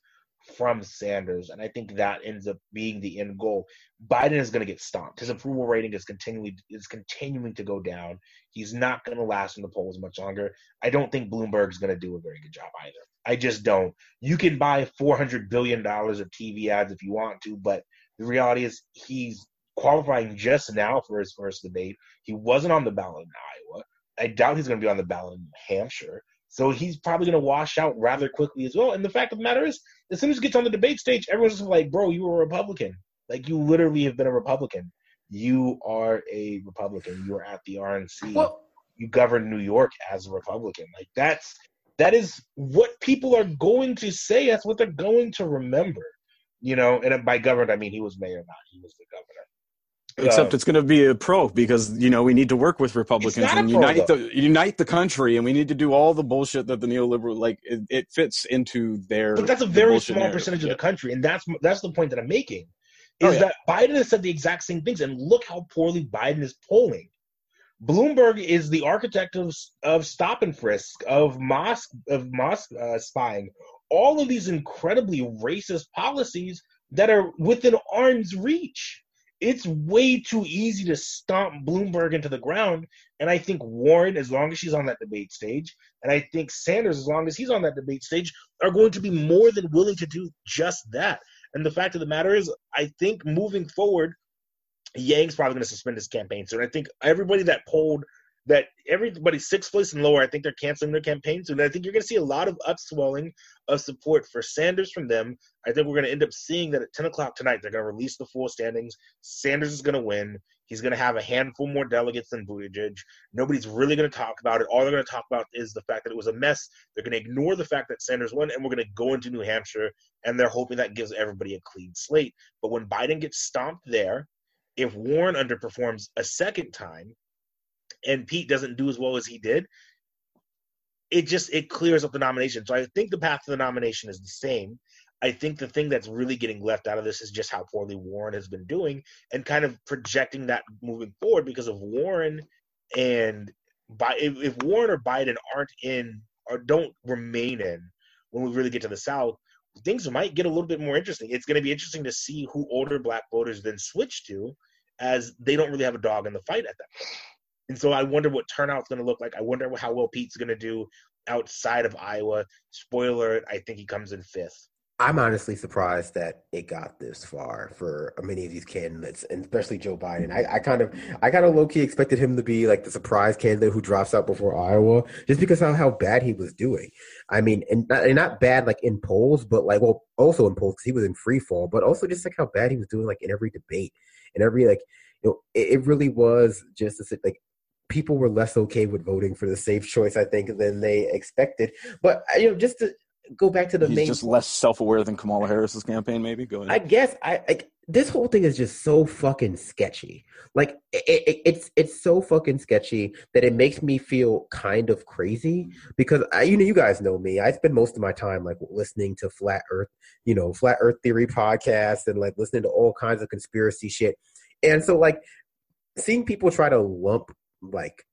S3: from Sanders, and I think that ends up being the end goal. Biden is going to get stomped. His approval rating is continually is continuing to go down. He's not going to last in the polls much longer. I don't think Bloomberg's going to do a very good job either. I just don't. You can buy four hundred billion dollars of TV ads if you want to, but the reality is he's qualifying just now for his first debate. He wasn't on the ballot in Iowa. I doubt he's going to be on the ballot in New Hampshire. So he's probably going to wash out rather quickly as well. And the fact of the matter is, as soon as he gets on the debate stage, everyone's just like, bro, you were a Republican. Like, you literally have been a Republican. You are a Republican. You are at the RNC. Well, you govern New York as a Republican. Like, that's that is what people are going to say. That's what they're going to remember. You know, and by governor, I mean he was mayor, not he was the governor.
S4: Except it's going to be a pro because you know we need to work with Republicans and unite the unite the country, and we need to do all the bullshit that the neoliberal like it, it fits into their.
S3: But that's a very small narrative. percentage of the country, and that's that's the point that I'm making. Oh, is oh, yeah. that Biden has said the exact same things, and look how poorly Biden is polling. Bloomberg is the architect of of stop and frisk, of mosque of mosque uh, spying, all of these incredibly racist policies that are within arm's reach it's way too easy to stomp Bloomberg into the ground. And I think Warren, as long as she's on that debate stage, and I think Sanders, as long as he's on that debate stage, are going to be more than willing to do just that. And the fact of the matter is, I think moving forward, Yang's probably going to suspend his campaign soon. I think everybody that polled that everybody sixth place and lower, I think they're canceling their campaign soon. I think you're going to see a lot of upswelling of support for Sanders from them. I think we're going to end up seeing that at 10 o'clock tonight, they're going to release the full standings. Sanders is going to win. He's going to have a handful more delegates than Buttigieg. Nobody's really going to talk about it. All they're going to talk about is the fact that it was a mess. They're going to ignore the fact that Sanders won, and we're going to go into New Hampshire, and they're hoping that gives everybody a clean slate. But when Biden gets stomped there, if Warren underperforms a second time, and Pete doesn't do as well as he did, it just it clears up the nomination. So I think the path to the nomination is the same. I think the thing that's really getting left out of this is just how poorly Warren has been doing and kind of projecting that moving forward because of Warren and by if, if Warren or Biden aren't in or don't remain in when we really get to the South, things might get a little bit more interesting. It's going to be interesting to see who older black voters then switch to, as they don't really have a dog in the fight at that point. And so I wonder what turnout's going to look like. I wonder how well Pete's going to do outside of Iowa. Spoiler: I think he comes in fifth.
S1: I'm honestly surprised that it got this far for uh, many of these candidates, and especially Joe Biden. I, I kind of, I kind of low key expected him to be like the surprise candidate who drops out before Iowa, just because of how bad he was doing. I mean, and not, and not bad like in polls, but like well, also in polls because he was in free fall, but also just like how bad he was doing like in every debate and every like, you know, it, it really was just a, like people were less okay with voting for the safe choice, I think, than they expected. But uh, you know, just to go back to the
S4: He's
S1: main.
S4: just less self-aware than Kamala Harris's campaign. Maybe go ahead.
S1: I guess I like this whole thing is just so fucking sketchy. Like it, it, it's it's so fucking sketchy that it makes me feel kind of crazy because I, you know you guys know me. I spend most of my time like listening to flat Earth, you know, flat Earth theory podcasts and like listening to all kinds of conspiracy shit. And so like seeing people try to lump like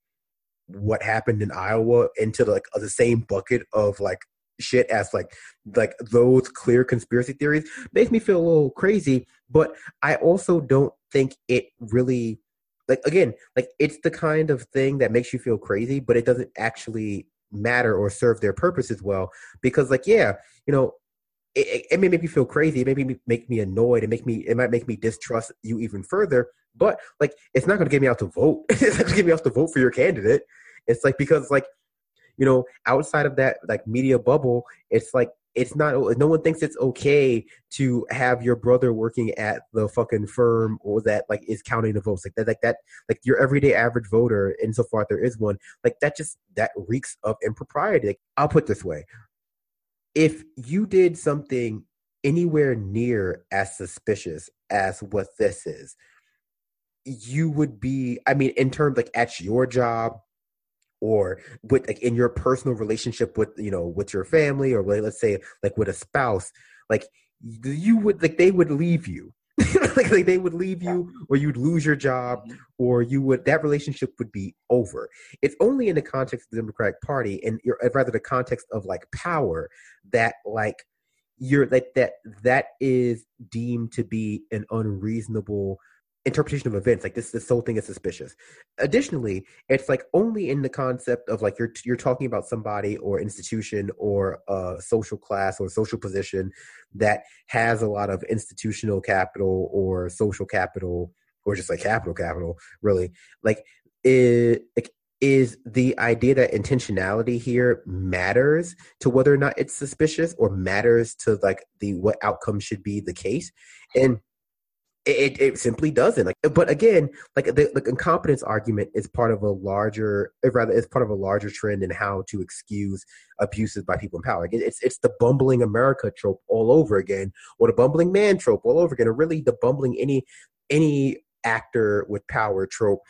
S1: what happened in Iowa into like the same bucket of like shit as like like those clear conspiracy theories makes me feel a little crazy but i also don't think it really like again like it's the kind of thing that makes you feel crazy but it doesn't actually matter or serve their purpose as well because like yeah you know it, it may make me feel crazy. It may make me, make me annoyed. It make me it might make me distrust you even further. But like it's not going to get me out to vote. It's not going to get me out to vote for your candidate. It's like because like you know, outside of that like media bubble, it's like it's not no one thinks it's okay to have your brother working at the fucking firm or that like is counting the votes. Like that like that like your everyday average voter insofar there is one like that just that reeks of impropriety. Like, i'll put this way if you did something anywhere near as suspicious as what this is you would be i mean in terms like at your job or with like in your personal relationship with you know with your family or let's say like with a spouse like you would like they would leave you like, like they would leave you or you'd lose your job
S2: Mm-hmm.
S1: or you would that relationship would be over it's only in the context of the democratic party and you're rather the context of like power that like you're like that that is deemed to be an unreasonable interpretation of events like this this whole thing is suspicious. Additionally it's like only in the concept of like you're you're talking about somebody or institution or a social class or social position that has a lot of institutional capital or social capital or just like capital capital really. Like it like is the idea that intentionality here matters to whether or not it's suspicious or matters to like the what outcome should be the case. And it, it simply doesn't. Like but again like the, the incompetence argument is part of a larger rather it's part of a larger trend in how to excuse abuses by people in power. Like it's it's the bumbling america trope all over again or the bumbling man trope all over again or really the bumbling any any actor with power trope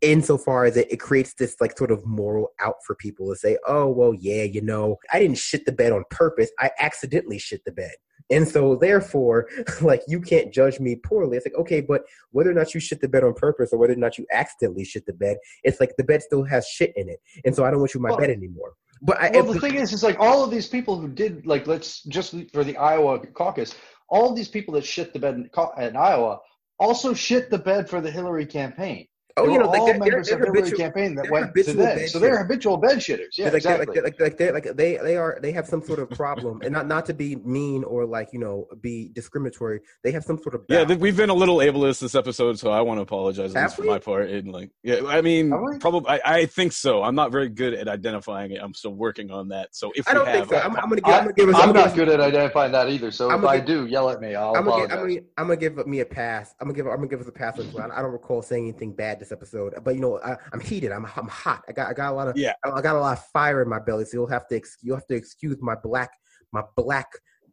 S1: insofar as it, it creates this like sort of moral out for people to say oh well yeah you know i didn't shit the bed on purpose. I accidentally shit the bed and so therefore, like you can't judge me poorly. It's like, okay, but whether or not you shit the bed on purpose or whether or not you accidentally shit the bed, it's like the bed still has shit in it. And so I don't want you in my
S2: Well-
S1: bed anymore. But I
S2: Well, the thing is, is like all of these people who did like let's just for the Iowa caucus, all of these people that shit the bed in, in Iowa also shit the bed for the Hillary campaign.
S1: Oh,
S2: They
S1: you
S2: were
S1: know, like
S2: all
S1: they're,
S2: members
S1: they're,
S2: of the
S1: they're
S2: Hillary
S1: habitual,
S2: campaign that went to
S1: habitual
S2: them.
S1: bed
S2: So they're habitual bed shitters. Yeah,
S1: like,
S2: exactly.
S1: Like, like, like, they like they they are they have some sort of problem, and not not to be mean or like you know be discriminatory. They have some sort of
S4: Yeah, th- we've been a little ableist this episode, so I want to apologize least for my part. And like, yeah, I mean, probably, I, I think so. I'm not very good at identifying it. I'm still working on that. So if
S1: I don't
S4: we
S1: think
S4: have,
S1: so. I'm, I'm gonna give. I'm gonna give us.
S2: I'm
S1: I'm
S2: not good at identifying that either. So
S1: I'm
S2: if
S1: gonna
S2: I
S1: get-
S2: do, yell at me. I'll
S1: I'm gonna,
S2: apologize.
S1: give, I'm, gonna, I'm gonna give me a pass. I'm gonna give. I'm gonna give us a pass this one. I don't recall saying anything bad this episode, but you know, I, I'm heated. I'm I'm hot. I got I got a lot of
S4: Yeah.
S1: I got a lot of fire in my belly. So you'll have to ex, you'll have to excuse my black my black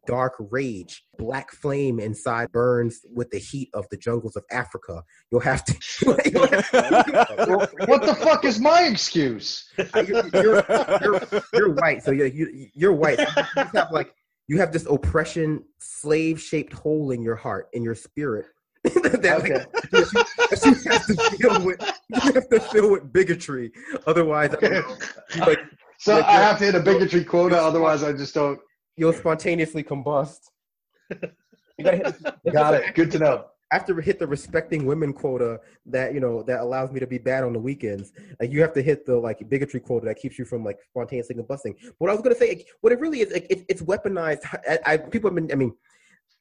S1: dark rage. Black flame inside burns with the heat of the jungles of Africa. You'll have to. you'll have-
S2: what the fuck is my excuse?
S1: Uh, you're, you're, you're, you're white, so you're, you, you're white. You have like you have this oppression, slave shaped hole in your heart, in your spirit. that, like,
S2: Okay.
S1: you, that you have to deal with. You have to deal with bigotry. Otherwise, I know, you, like
S2: So
S1: Like,
S2: I have to hit a bigotry quota, otherwise I just don't.
S1: you'll spontaneously combust. You gotta hit,
S2: Got it. Good to know.
S1: I have to hit the respecting women quota that you know that allows me to be bad on the weekends. Like you have to hit the like bigotry quota that keeps you from like spontaneously combusting. What I was gonna say, like, what it really is, like, it, it's weaponized. I, I people have been. I mean,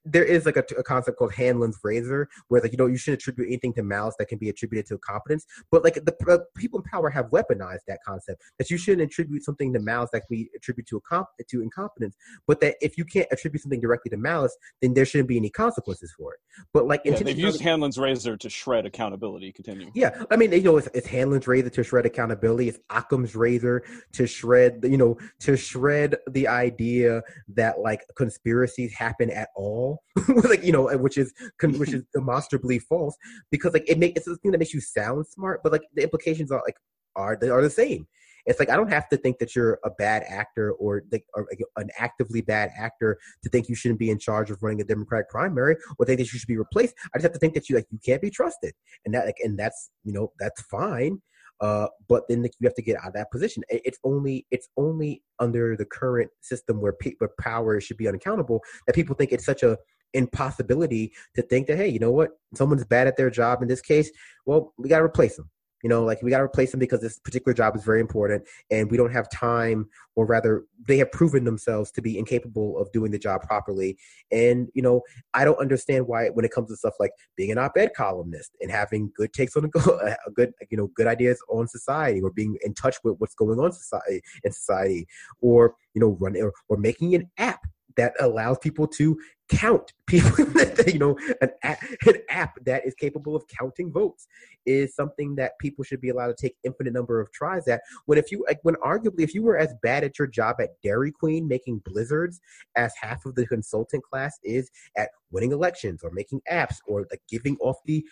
S1: there is like a, a concept called Hanlon's razor, where like you know you shouldn't attribute anything to malice that can be attributed to competence. But like the uh, people in power have weaponized that concept that you shouldn't attribute something to malice that can be attributed to a comp- to incompetence. But that if you can't attribute something directly to malice, then there shouldn't be any consequences for it. But like
S4: Yeah, they've used Hanlon's razor to shred accountability. Continue.
S1: yeah, I mean, you know, it's, it's Hanlon's razor to shred accountability. It's Occam's razor to shred, you know, to shred the idea that like conspiracies happen at all, like you know, which is which is demonstrably false because like it makes it's the thing that makes you sound smart, but like the implications are like are they are the same. It's like I don't have to think that you're a bad actor or, like, or like an actively bad actor to think you shouldn't be in charge of running a Democratic primary or think that you should be replaced. I just have to think that you like you can't be trusted and that like and that's you know that's fine uh but then you have to get out of that position. It's only it's only under the current system where people power should be unaccountable that people think it's such a impossibility to think that hey you know what? Someone's bad at their job in this case. Well we got to replace them you know like we got to replace them because this particular job is very important and we don't have time or rather they have proven themselves to be incapable of doing the job properly. And you know I don't understand why when it comes to stuff like being an op-ed columnist and having good takes on a good you know good ideas on society or being in touch with what's going on society in society or you know running or, or making an app that allows people to count people that you know an app, an app that is capable of counting votes is something that people should be allowed to take infinite number of tries at when if you like when arguably if you were as bad at your job at Dairy Queen making blizzards as half of the consultant class is at winning elections or making apps or like giving off the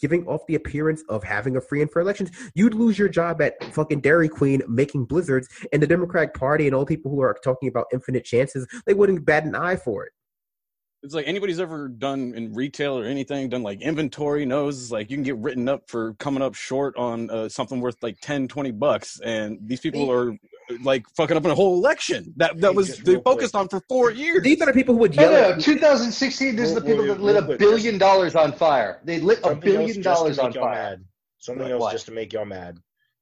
S1: giving off the appearance of having a free and fair elections, you'd lose your job at fucking Dairy Queen making blizzards, and the Democratic Party and all people who are talking about infinite chances, they wouldn't bat an eye for it.
S4: It's like anybody's ever done in retail or anything, done like inventory knows like you can get written up for coming up short on uh, something worth like 10, 20 bucks. And these people are like fucking up in a whole election that, that was they focused on for four years.
S1: These are the people who would
S2: No,
S1: yell
S2: no,
S1: at
S2: 2016, this is the people that lit a billion dollars on fire. They lit a
S3: Something else
S2: billion
S3: just to
S2: dollars
S3: make
S2: on
S3: y'all
S2: fire.
S3: Mad. Something
S2: What-
S3: else
S2: what?
S3: just to make y'all mad.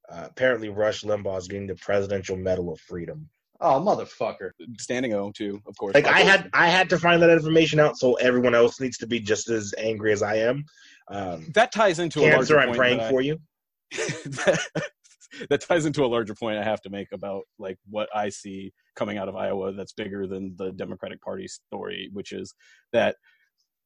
S3: Uh, apparently, Rush Limbaugh is getting the Presidential Medal of Freedom.
S2: Oh, motherfucker.
S4: Standing O too, of course.
S3: Like I had, I had to find that information out, so everyone else needs to be just as angry as I am. Um,
S4: that ties into a
S3: cancer,
S4: larger
S3: I'm
S4: point
S3: praying
S4: that I-
S3: for you.
S4: that, that ties into a larger point I have to make about like what I see coming out of Iowa that's bigger than the Democratic Party story, which is that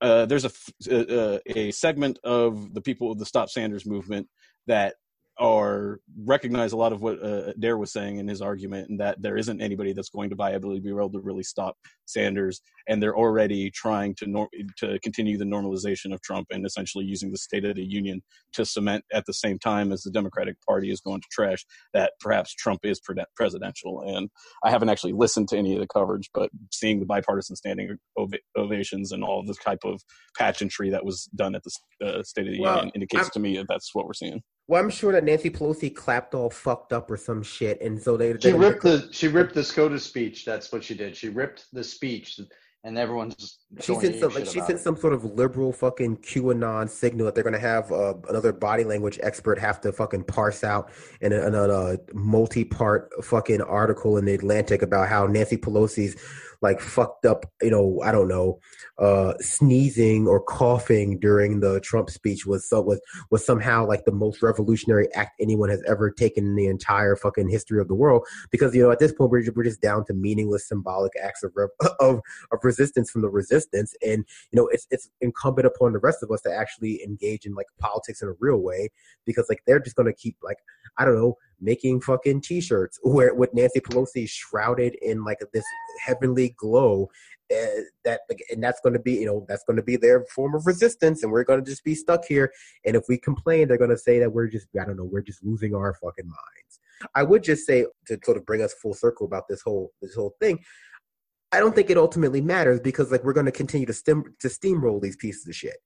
S4: uh, there's a, uh, a segment of the people of the Stop Sanders movement that are recognize a lot of what uh, Dare was saying in his argument, and that there isn't anybody that's going to viably be able to really stop Sanders, and they're already trying to nor- to continue the normalization of Trump and essentially using the State of the Union to cement at the same time as the Democratic Party is going to trash that perhaps Trump is pre- presidential. And I haven't actually listened to any of the coverage, but seeing the bipartisan standing ov- ovations and all the type of pageantry that was done at the uh, State of the
S1: Well,
S4: Union indicates
S1: I'm-
S4: to me that that's what we're seeing.
S1: Well, I'm sure that Nancy Pelosi clapped all fucked up or some shit, and so they.
S2: She
S1: they-
S2: ripped the she ripped the SCOTUS speech. That's what she did. She ripped the speech, and everyone's
S1: She sent some like she sent
S2: it.
S1: some sort of liberal fucking QAnon signal that they're gonna have uh, another body language expert have to fucking parse out in a, in a, uh, multi-part fucking article in the Atlantic about how Nancy Pelosi's like fucked up, you know, I don't know, uh, sneezing or coughing during the Trump speech was so was was somehow like the most revolutionary act anyone has ever taken in the entire fucking history of the world. Because you know at this point we're we're just down to meaningless symbolic acts of of of resistance from the resistance and you know it's it's incumbent upon the rest of us to actually engage in like politics in a real way because like they're just to keep like i don't know making fucking t-shirts where with nancy pelosi shrouded in like this heavenly glow uh, that and that's going to be you know that's going to be their form of resistance and we're going to just be stuck here and if we complain they're going to say that we're just i don't know we're just losing our fucking minds. I would just say to sort of bring us full circle about this whole this whole thing i don't think it ultimately matters because like we're going to continue to stem to steamroll these pieces of shit.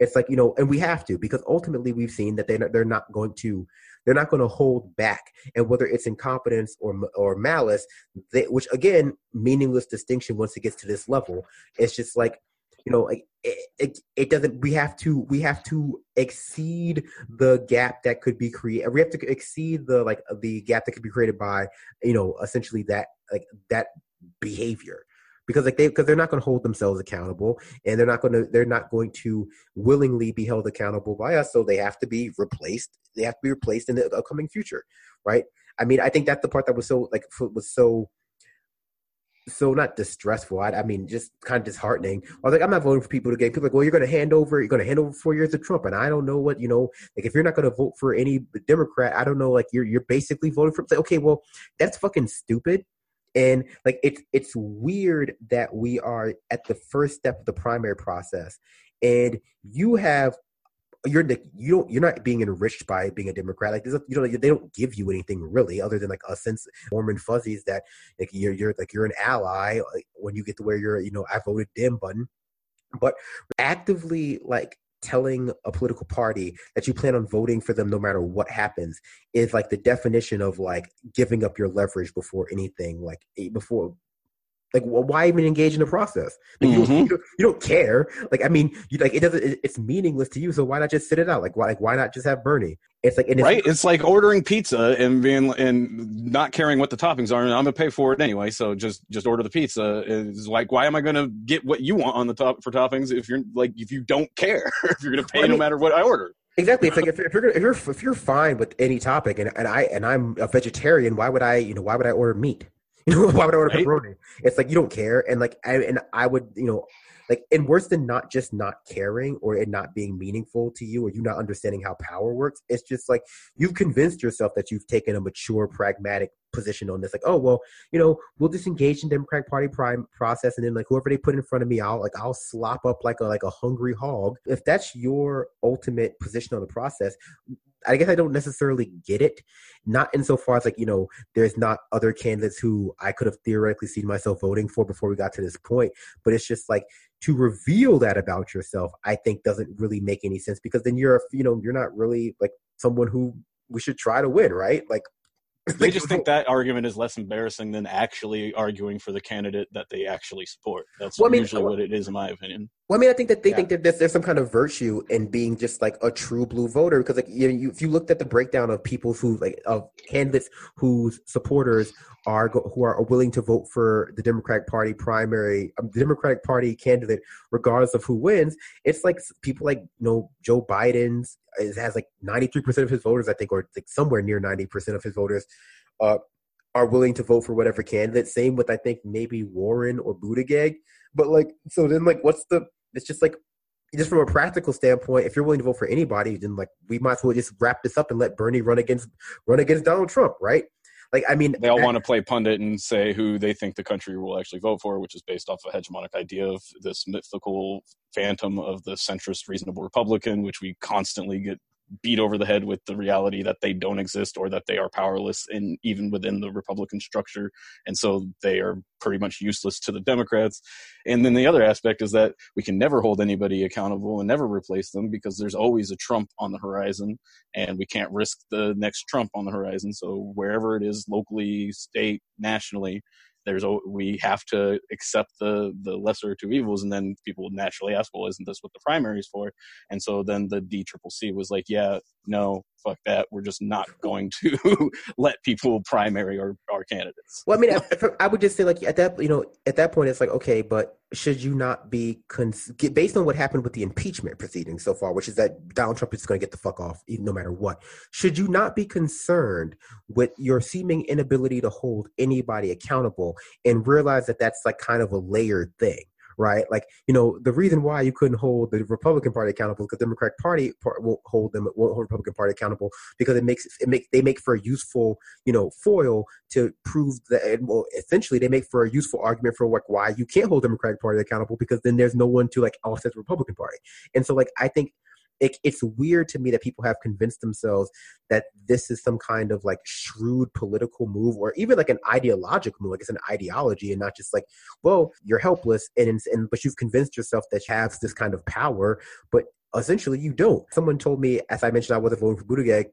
S1: It's like you know and we have to because ultimately we've seen that they they're not going to they're not going to hold back. And whether it's incompetence or or malice they, which again meaningless distinction once it gets to this level. It's just like you know it, it, it doesn't we have to we have to exceed the gap that could be created we have to exceed the like the gap that could be created by you know essentially that like that behavior because like they because they're not going to hold themselves accountable and they're not going to they're not going to willingly be held accountable by us so they have to be replaced they have to be replaced in the upcoming future right i mean i think that's the part that was so like was so so not distressful. I, I, mean, just kind of disheartening. I was like, I'm not voting for people to get people like, well, you're going to hand over, you're going to hand over four years to Trump, and I don't know what you know. Like, if you're not going to vote for any Democrat, I don't know. Like, you're you're basically voting for. Like, okay, well, that's fucking stupid and like it's it's weird that we are at the first step of the primary process and you have you're you don't you're not being enriched by being a Democrat. Like you know they don't give you anything really other than like a sense warm and fuzzies that like you're you're like you're an ally like, when you get to where you're you know I voted Dem button, but actively like telling a political party that you plan on voting for them no matter what happens is like the definition of like giving up your leverage before anything like eh, before like why even engage in the process like, mm-hmm. you, don't, you, don't, care like i mean you like it doesn't it's meaningless to you so why not just sit it out like why like why not just have bernie it's like
S4: it's, right it's like ordering pizza and being and not caring what the toppings are and i'm gonna pay for it anyway so just just order the pizza is like why am i gonna get what you want on the top for toppings if you're like if you don't care if you're gonna pay well, I mean, no matter what i order
S1: Exactly. It's like if, if, you're if you're if you're fine with any topic, and, and I and I'm a vegetarian, why would I you know why would I order meat? You know, why would I order right? pepperoni? It's like you don't care, and like I and I would, you know, like and worse than not just not caring or it not being meaningful to you or you not understanding how power works. It's just like you've convinced yourself that you've taken a mature, pragmatic position on this. Like, oh well, you know, we'll just engage in Democratic Party prime process, and then like whoever they put in front of me, I'll like I'll slop up like a like a hungry hog. If that's your ultimate position on the process, I guess I don't necessarily get it. Not insofar as like, you know, there's not other candidates who I could have theoretically seen myself voting for before we got to this point. But it's just like to reveal that about yourself, I think doesn't really make any sense because then you're, you know, you're not really like someone who we should try to win, right? Like
S4: they just think that argument is less embarrassing than actually arguing for the candidate that they actually support. That's well, I mean, usually what it is, in my opinion.
S1: Well, I mean, I think that they yeah. think that there's, there's, some kind of virtue in being just like a true blue voter because, like, you, know, you, if you looked at the breakdown of people who like of candidates whose supporters are who are willing to vote for the Democratic Party primary, um, the Democratic Party candidate, regardless of who wins, it's like people like you know Joe Biden's has like 93 percent of his voters, I think, or like somewhere near 90 percent of his voters. Uh, are willing to vote for whatever candidate. Same with I think maybe Warren or Buttigieg. But like, so then like, what's the? It's just like, just from a practical standpoint, if you're willing to vote for anybody, then like we might as well just wrap this up and let Bernie run against run against Donald Trump, right? Like, I mean,
S4: they all want to play pundit and say who they think the country will actually vote for, which is based off a hegemonic idea of this mythical phantom of the centrist, reasonable Republican, which we constantly get beat over the head with the reality that they don't exist or that they are powerless in even within the Republican structure, and so they are pretty much useless to the Democrats. And then the other aspect is that we can never hold anybody accountable and never replace them because there's always a Trump on the horizon, and we can't risk the next Trump on the horizon. So wherever it is, locally, state, nationally, there's a, we have to accept the the lesser two evils and then people naturally ask well isn't this what the primary is for? And so then the d triple c was like yeah no fuck that. We're just not going to let people primary our, our candidates.
S1: Well i mean I, I would just say like at that you know at that point it's like okay but should you not be cons- based on what happened with the impeachment proceedings so far, which is that Donald Trump is going to get the fuck off no matter what? Should you not be concerned with your seeming inability to hold anybody accountable and realize that that's like kind of a layered thing? Right? Like, you know, the reason why you couldn't hold the Republican Party accountable because the Democratic Party part won't hold them, won't hold Republican Party accountable because it makes it make they make for a useful, you know, foil to prove that. Well, essentially, they make for a useful argument for like why you can't hold Democratic Party accountable because then there's no one to like offset the Republican Party. And so, like, I think it, it's weird to me that people have convinced themselves that this is some kind of like shrewd political move or even like an ideological move like it's an ideology and not just like well you're helpless and, and but you've convinced yourself that you have this kind of power but essentially you don't someone told me as i mentioned i wasn't voting for Buttigieg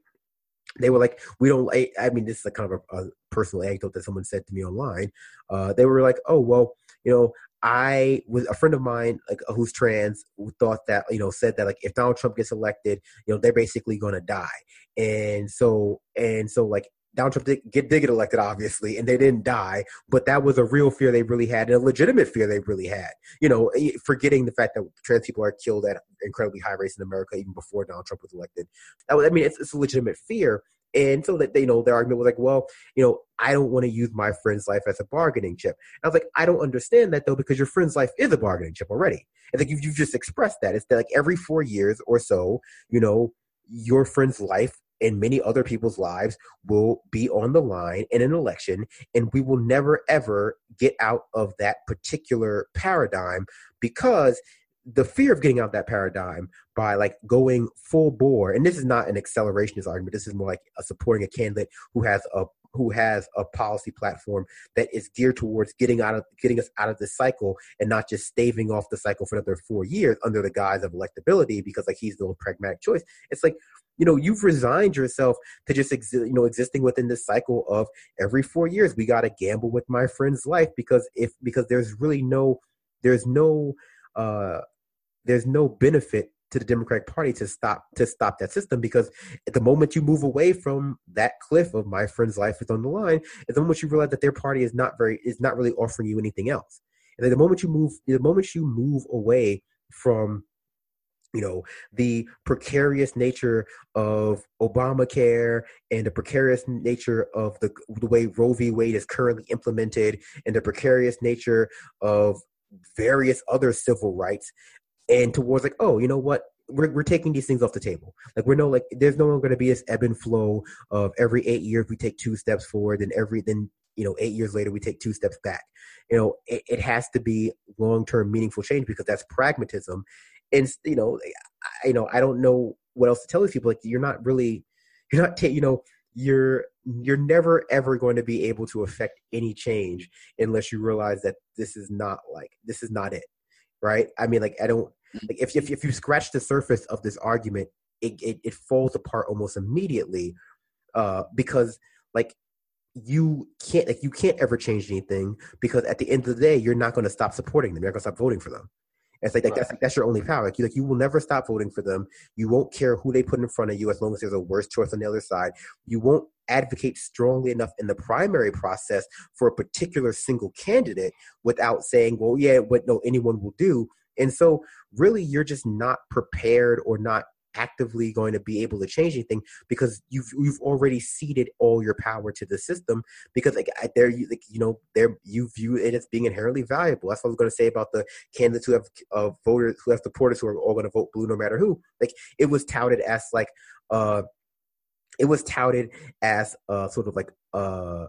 S1: they were like, we don't. I, I mean, this is a kind of a, a, personal anecdote that someone said to me online. Uh, they were like, oh well, you know, I was a friend of mine, like uh, who's trans, who thought that you know said that like if Donald Trump gets elected, you know they're basically going to die, and so and so like Donald Trump did get, did get elected, obviously, and they didn't die, but that was a real fear they really had, and a legitimate fear they really had. You know, eh, forgetting the fact that trans people are killed at incredibly high rates in America even before Donald Trump was elected. Was, I mean, it's, it's a legitimate fear, and so that they you know their argument was like, well, you know, I don't want to use my friend's life as a bargaining chip. And I was like, I don't understand that though, because your friend's life is a bargaining chip already. And like you've, you've just expressed that. It's that like every four years or so, you know, your friend's life and many other people's lives will be on the line in an election, and we will never ever get out of that particular paradigm because the fear of getting out of that paradigm by like going full bore and this is not an accelerationist argument this is more like a supporting a candidate who has a who has a policy platform that is geared towards getting out of getting us out of this cycle and not just staving off the cycle for another four years under the guise of electability because like he's the pragmatic choice. It's like you know you've resigned yourself to just exi- you know existing within this cycle of every four years we got to gamble with my friend's life because if because there's really no there's no uh there's no benefit to the Democratic Party to stop to stop that system because at the moment you move away from that cliff of my friend's life is on the line, at the moment you realize that their party is not very is not really offering you anything else. And then the moment you move the moment you move away from you know the precarious nature of Obamacare and the precarious nature of the the way Roe v. Wade is currently implemented and the precarious nature of various other civil rights and towards like, oh, you know what? We're, we're taking these things off the table. Like we're no like there's no longer going to be this ebb and flow of every eight years we take two steps forward and every then you know eight years later we take two steps back. You know it, it has to be long term meaningful change because that's pragmatism. And you know I, you know I don't know what else to tell these people. Like you're not really you're not ta- you know you're you're never ever going to be able to affect any change unless you realize that this is not like this is not it right i mean like i don't like if, if, if you scratch the surface of this argument, it, it, it falls apart almost immediately uh, because like you can't like you can't ever change anything because at the end of the day you're not going to stop supporting them. You're not going to stop voting for them. It's like, like right. that's like, that's your only power. Like you like you will never stop voting for them. You won't care who they put in front of you as long as there's a worse choice on the other side. You won't advocate strongly enough in the primary process for a particular single candidate without saying, well, yeah, what no anyone will do. And so, really, you're just not prepared or not actively going to be able to change anything because you've you've already ceded all your power to the system because like there you like you know there you view it as being inherently valuable. That's what I was going to say about the candidates who have uh, voters who have supporters who are all going to vote blue no matter who. Like it was touted as like uh it was touted as uh sort of like uh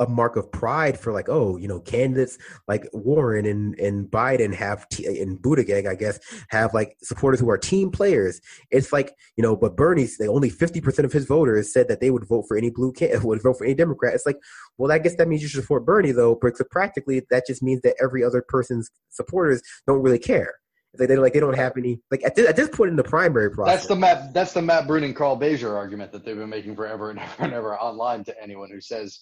S1: a mark of pride for like, oh, you know, candidates like Warren and, and Biden have t- and Buttigieg, I guess, have like supporters who are team players. It's like, you know, but Bernie's only fifty percent of his voters said that they would vote for any blue can would vote for any Democrat. It's like, well, I guess that means you should support Bernie though, because practically that just means that every other person's supporters don't really care. They, they like they don't have any like at this, at this point in the primary process.
S2: That's the Matt that's the Matt Bruenig and Carl Beijer argument that they've been making forever and ever and ever online to anyone who says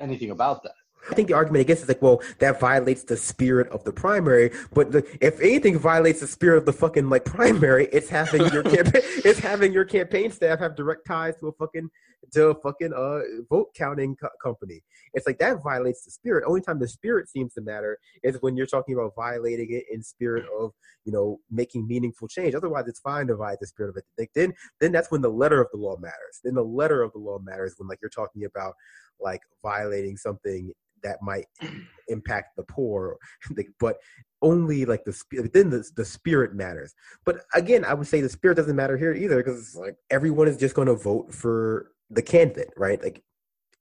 S2: anything about that.
S1: I think the argument against is like, well, that violates the spirit of the primary. But the, if anything violates the spirit of the fucking like primary, it's having your campaign, it's having your campaign staff have direct ties to a fucking to a fucking uh vote counting co- company. It's like that violates the spirit. Only time the spirit seems to matter is when you're talking about violating it in spirit of you know making meaningful change. Otherwise, it's fine to violate the spirit of it. Like then, then that's when the letter of the law matters. Then the letter of the law matters when like you're talking about like violating something that might impact the poor, but only like the within the the spirit matters. But again, I would say the spirit doesn't matter here either because like everyone is just going to vote for the candidate, right? Like,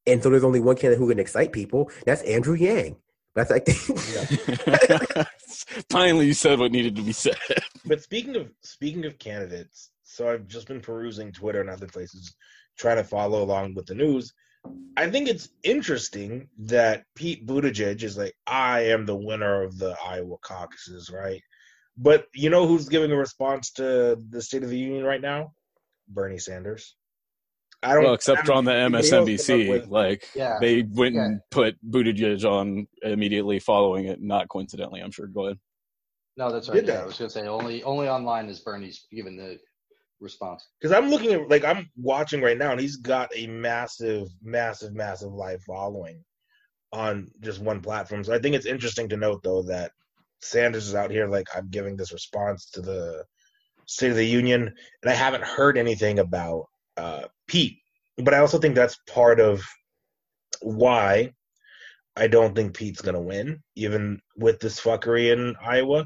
S1: and so there's only one candidate who can excite people. That's Andrew Yang. That's like,
S4: finally, you said what needed to be said.
S3: But speaking of speaking of candidates, so I've just been perusing Twitter and other places, trying to follow along with the news. I think it's interesting that Pete Buttigieg is like, I am the winner of the Iowa caucuses, right? But you know who's giving a response to the State of the Union right now? Bernie Sanders.
S4: I don't. Well, except on the MSNBC, with, like
S2: yeah,
S4: they went yeah. and put Buttigieg on immediately following it. Not coincidentally, I'm sure. Go ahead.
S2: No, that's right. Yeah, I was gonna say only only online is Bernie's given the response.
S3: Because I'm looking at like I'm watching right now, and he's got a massive, massive, massive live following on just one platform. So I think it's interesting to note though that Sanders is out here like I'm giving this response to the State of the Union, and I haven't heard anything about uh, Pete. But I also think that's part of why I don't think Pete's gonna win, even with this fuckery in Iowa,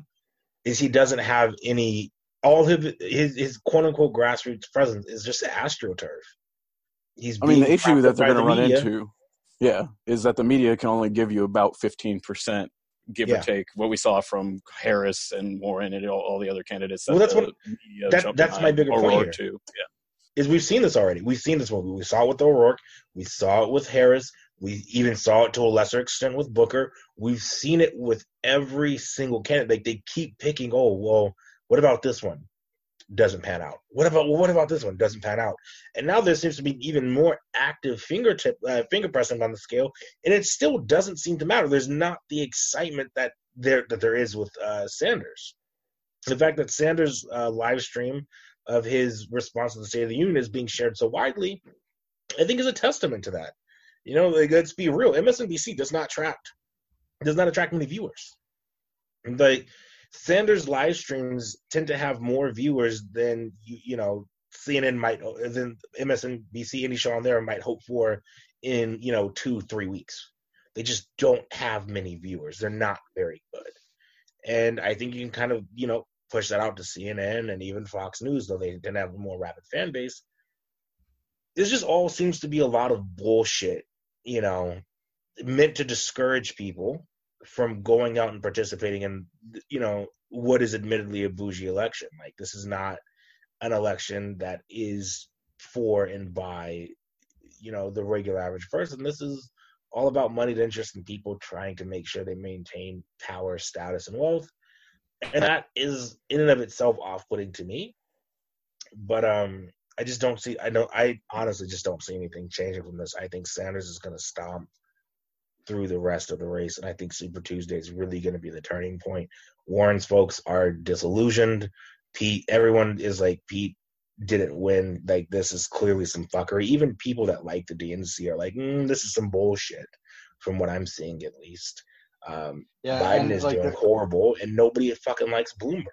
S3: is he doesn't have any all his his, his quote unquote grassroots presence is just astroturf.
S4: He's I mean the issue that they're gonna run media. into, yeah, is that the media can only give you about fifteen percent give yeah. or take what we saw from Harris and Warren and all, all the other candidates.
S3: That well, that's what that, that's my bigger point here. Too. Yeah is we've seen this already. We've seen this movie. We saw it with O'Rourke. We saw it with Harris. We even saw it to a lesser extent with Booker. We've seen it with every single candidate. Like they keep picking. Oh well, what about this one? Doesn't pan out. What about what about this one? Doesn't pan out. And now there seems to be even more active fingertip uh, finger pressing on the scale, and it still doesn't seem to matter. There's not the excitement that there that there is with uh, Sanders. The fact that Sanders' uh, live stream of his response to the State of the Union is being shared so widely, I think is a testament to that. You know, like, let's be real. MSNBC does not attract does not attract many viewers. Like Sanders live streams tend to have more viewers than you, you know CNN might than MSNBC any show on there might hope for in you know two three weeks. They just don't have many viewers. They're not very good, and I think you can kind of you know push that out to CNN and even Fox News, though they didn't have a more rapid fan base. This just all seems to be a lot of bullshit, you know, meant to discourage people from going out and participating in, you know, what is admittedly a bougie election. Like, this is not an election that is for and by, you know, the regular average person. This is all about moneyed interest and people trying to make sure they maintain power, status, and wealth and that is in and of itself off-putting to me. But um, I just don't see. I don't. I honestly just don't see anything changing from this. I think Sanders is going to stomp through the rest of the race, and I think Super Tuesday is really going to be the turning point. Warren's folks are disillusioned. Pete, everyone is like Pete didn't win. Like this is clearly some fuckery. Even people that like the DNC are like, mm, this is some bullshit. From what I'm seeing, at least. Um, yeah, Biden is like doing the, horrible, and nobody fucking likes Bloomberg.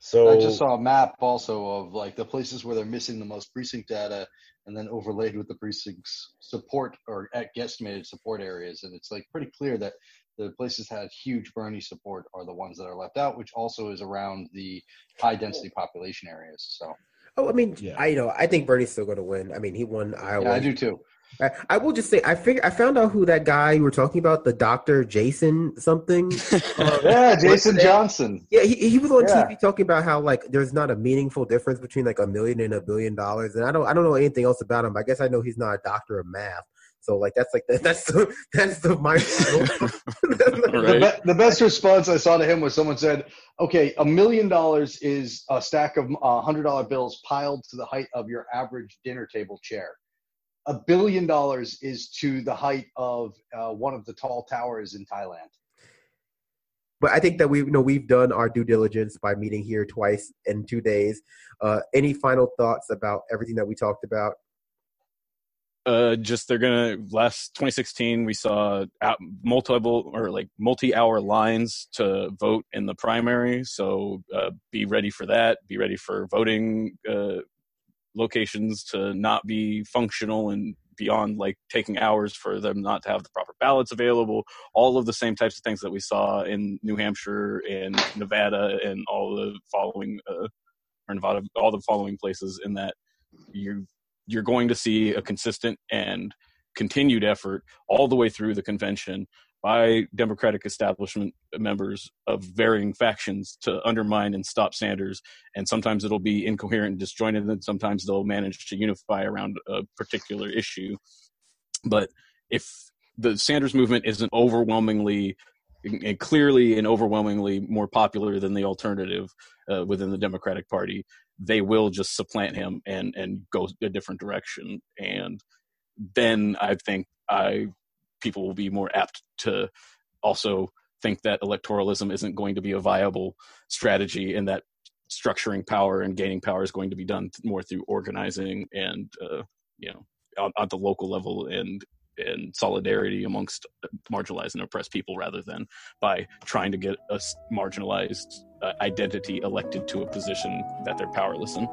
S3: So
S2: I just saw a map also of like the places where they're missing the most precinct data, and then overlaid with the precincts support or at guesstimated support areas, and it's like pretty clear that the places that had huge Bernie support are the ones that are left out, which also is around the high density oh. population areas. So.
S1: Oh, I mean, yeah. I you know I think Bernie's still going to win. I mean, he won Iowa.
S2: Yeah, I do too.
S1: I, I will just say I figured I found out who that guy you were talking about, the doctor Jason something.
S2: uh, yeah, Jason Johnson.
S1: Yeah, he, he was on yeah. TV talking about how like there's not a meaningful difference between like a million and a billion dollars, and I don't I don't know anything else about him. I guess I know he's not a doctor of math. So like that's like that's the that's the my
S2: the, the, best response I saw to him was someone said, "Okay, a million dollars is a stack of uh, hundred dollar bills piled to the height of your average dinner table chair." A billion dollars is to the height of uh, one of the tall towers in Thailand.
S1: But I think that we you know we've done our due diligence by meeting here twice in two days. Uh, any final thoughts about everything that we talked about?
S4: Uh, just they're gonna last 2016 we saw multiple or like multi-hour lines to vote in the primary so uh, be ready for that be ready for voting uh, locations to not be functional and beyond like taking hours for them not to have the proper ballots available, all of the same types of things that we saw in New Hampshire and Nevada and all the following uh, or Nevada, all the following places. In that you you're going to see a consistent and continued effort all the way through the convention by Democratic establishment members of varying factions to undermine and stop Sanders. And sometimes it'll be incoherent and disjointed, and sometimes they'll manage to unify around a particular issue. But if the Sanders movement isn't overwhelmingly and clearly and overwhelmingly more popular than the alternative uh, within the Democratic Party, they will just supplant him and and go a different direction. And then I think I people will be more apt to also think that electoralism isn't going to be a viable strategy and that structuring power and gaining power is going to be done more through organizing and uh, you know on, at the local level and and solidarity amongst marginalized and oppressed people rather than by trying to get a marginalized uh, identity elected to a position that they're powerless in.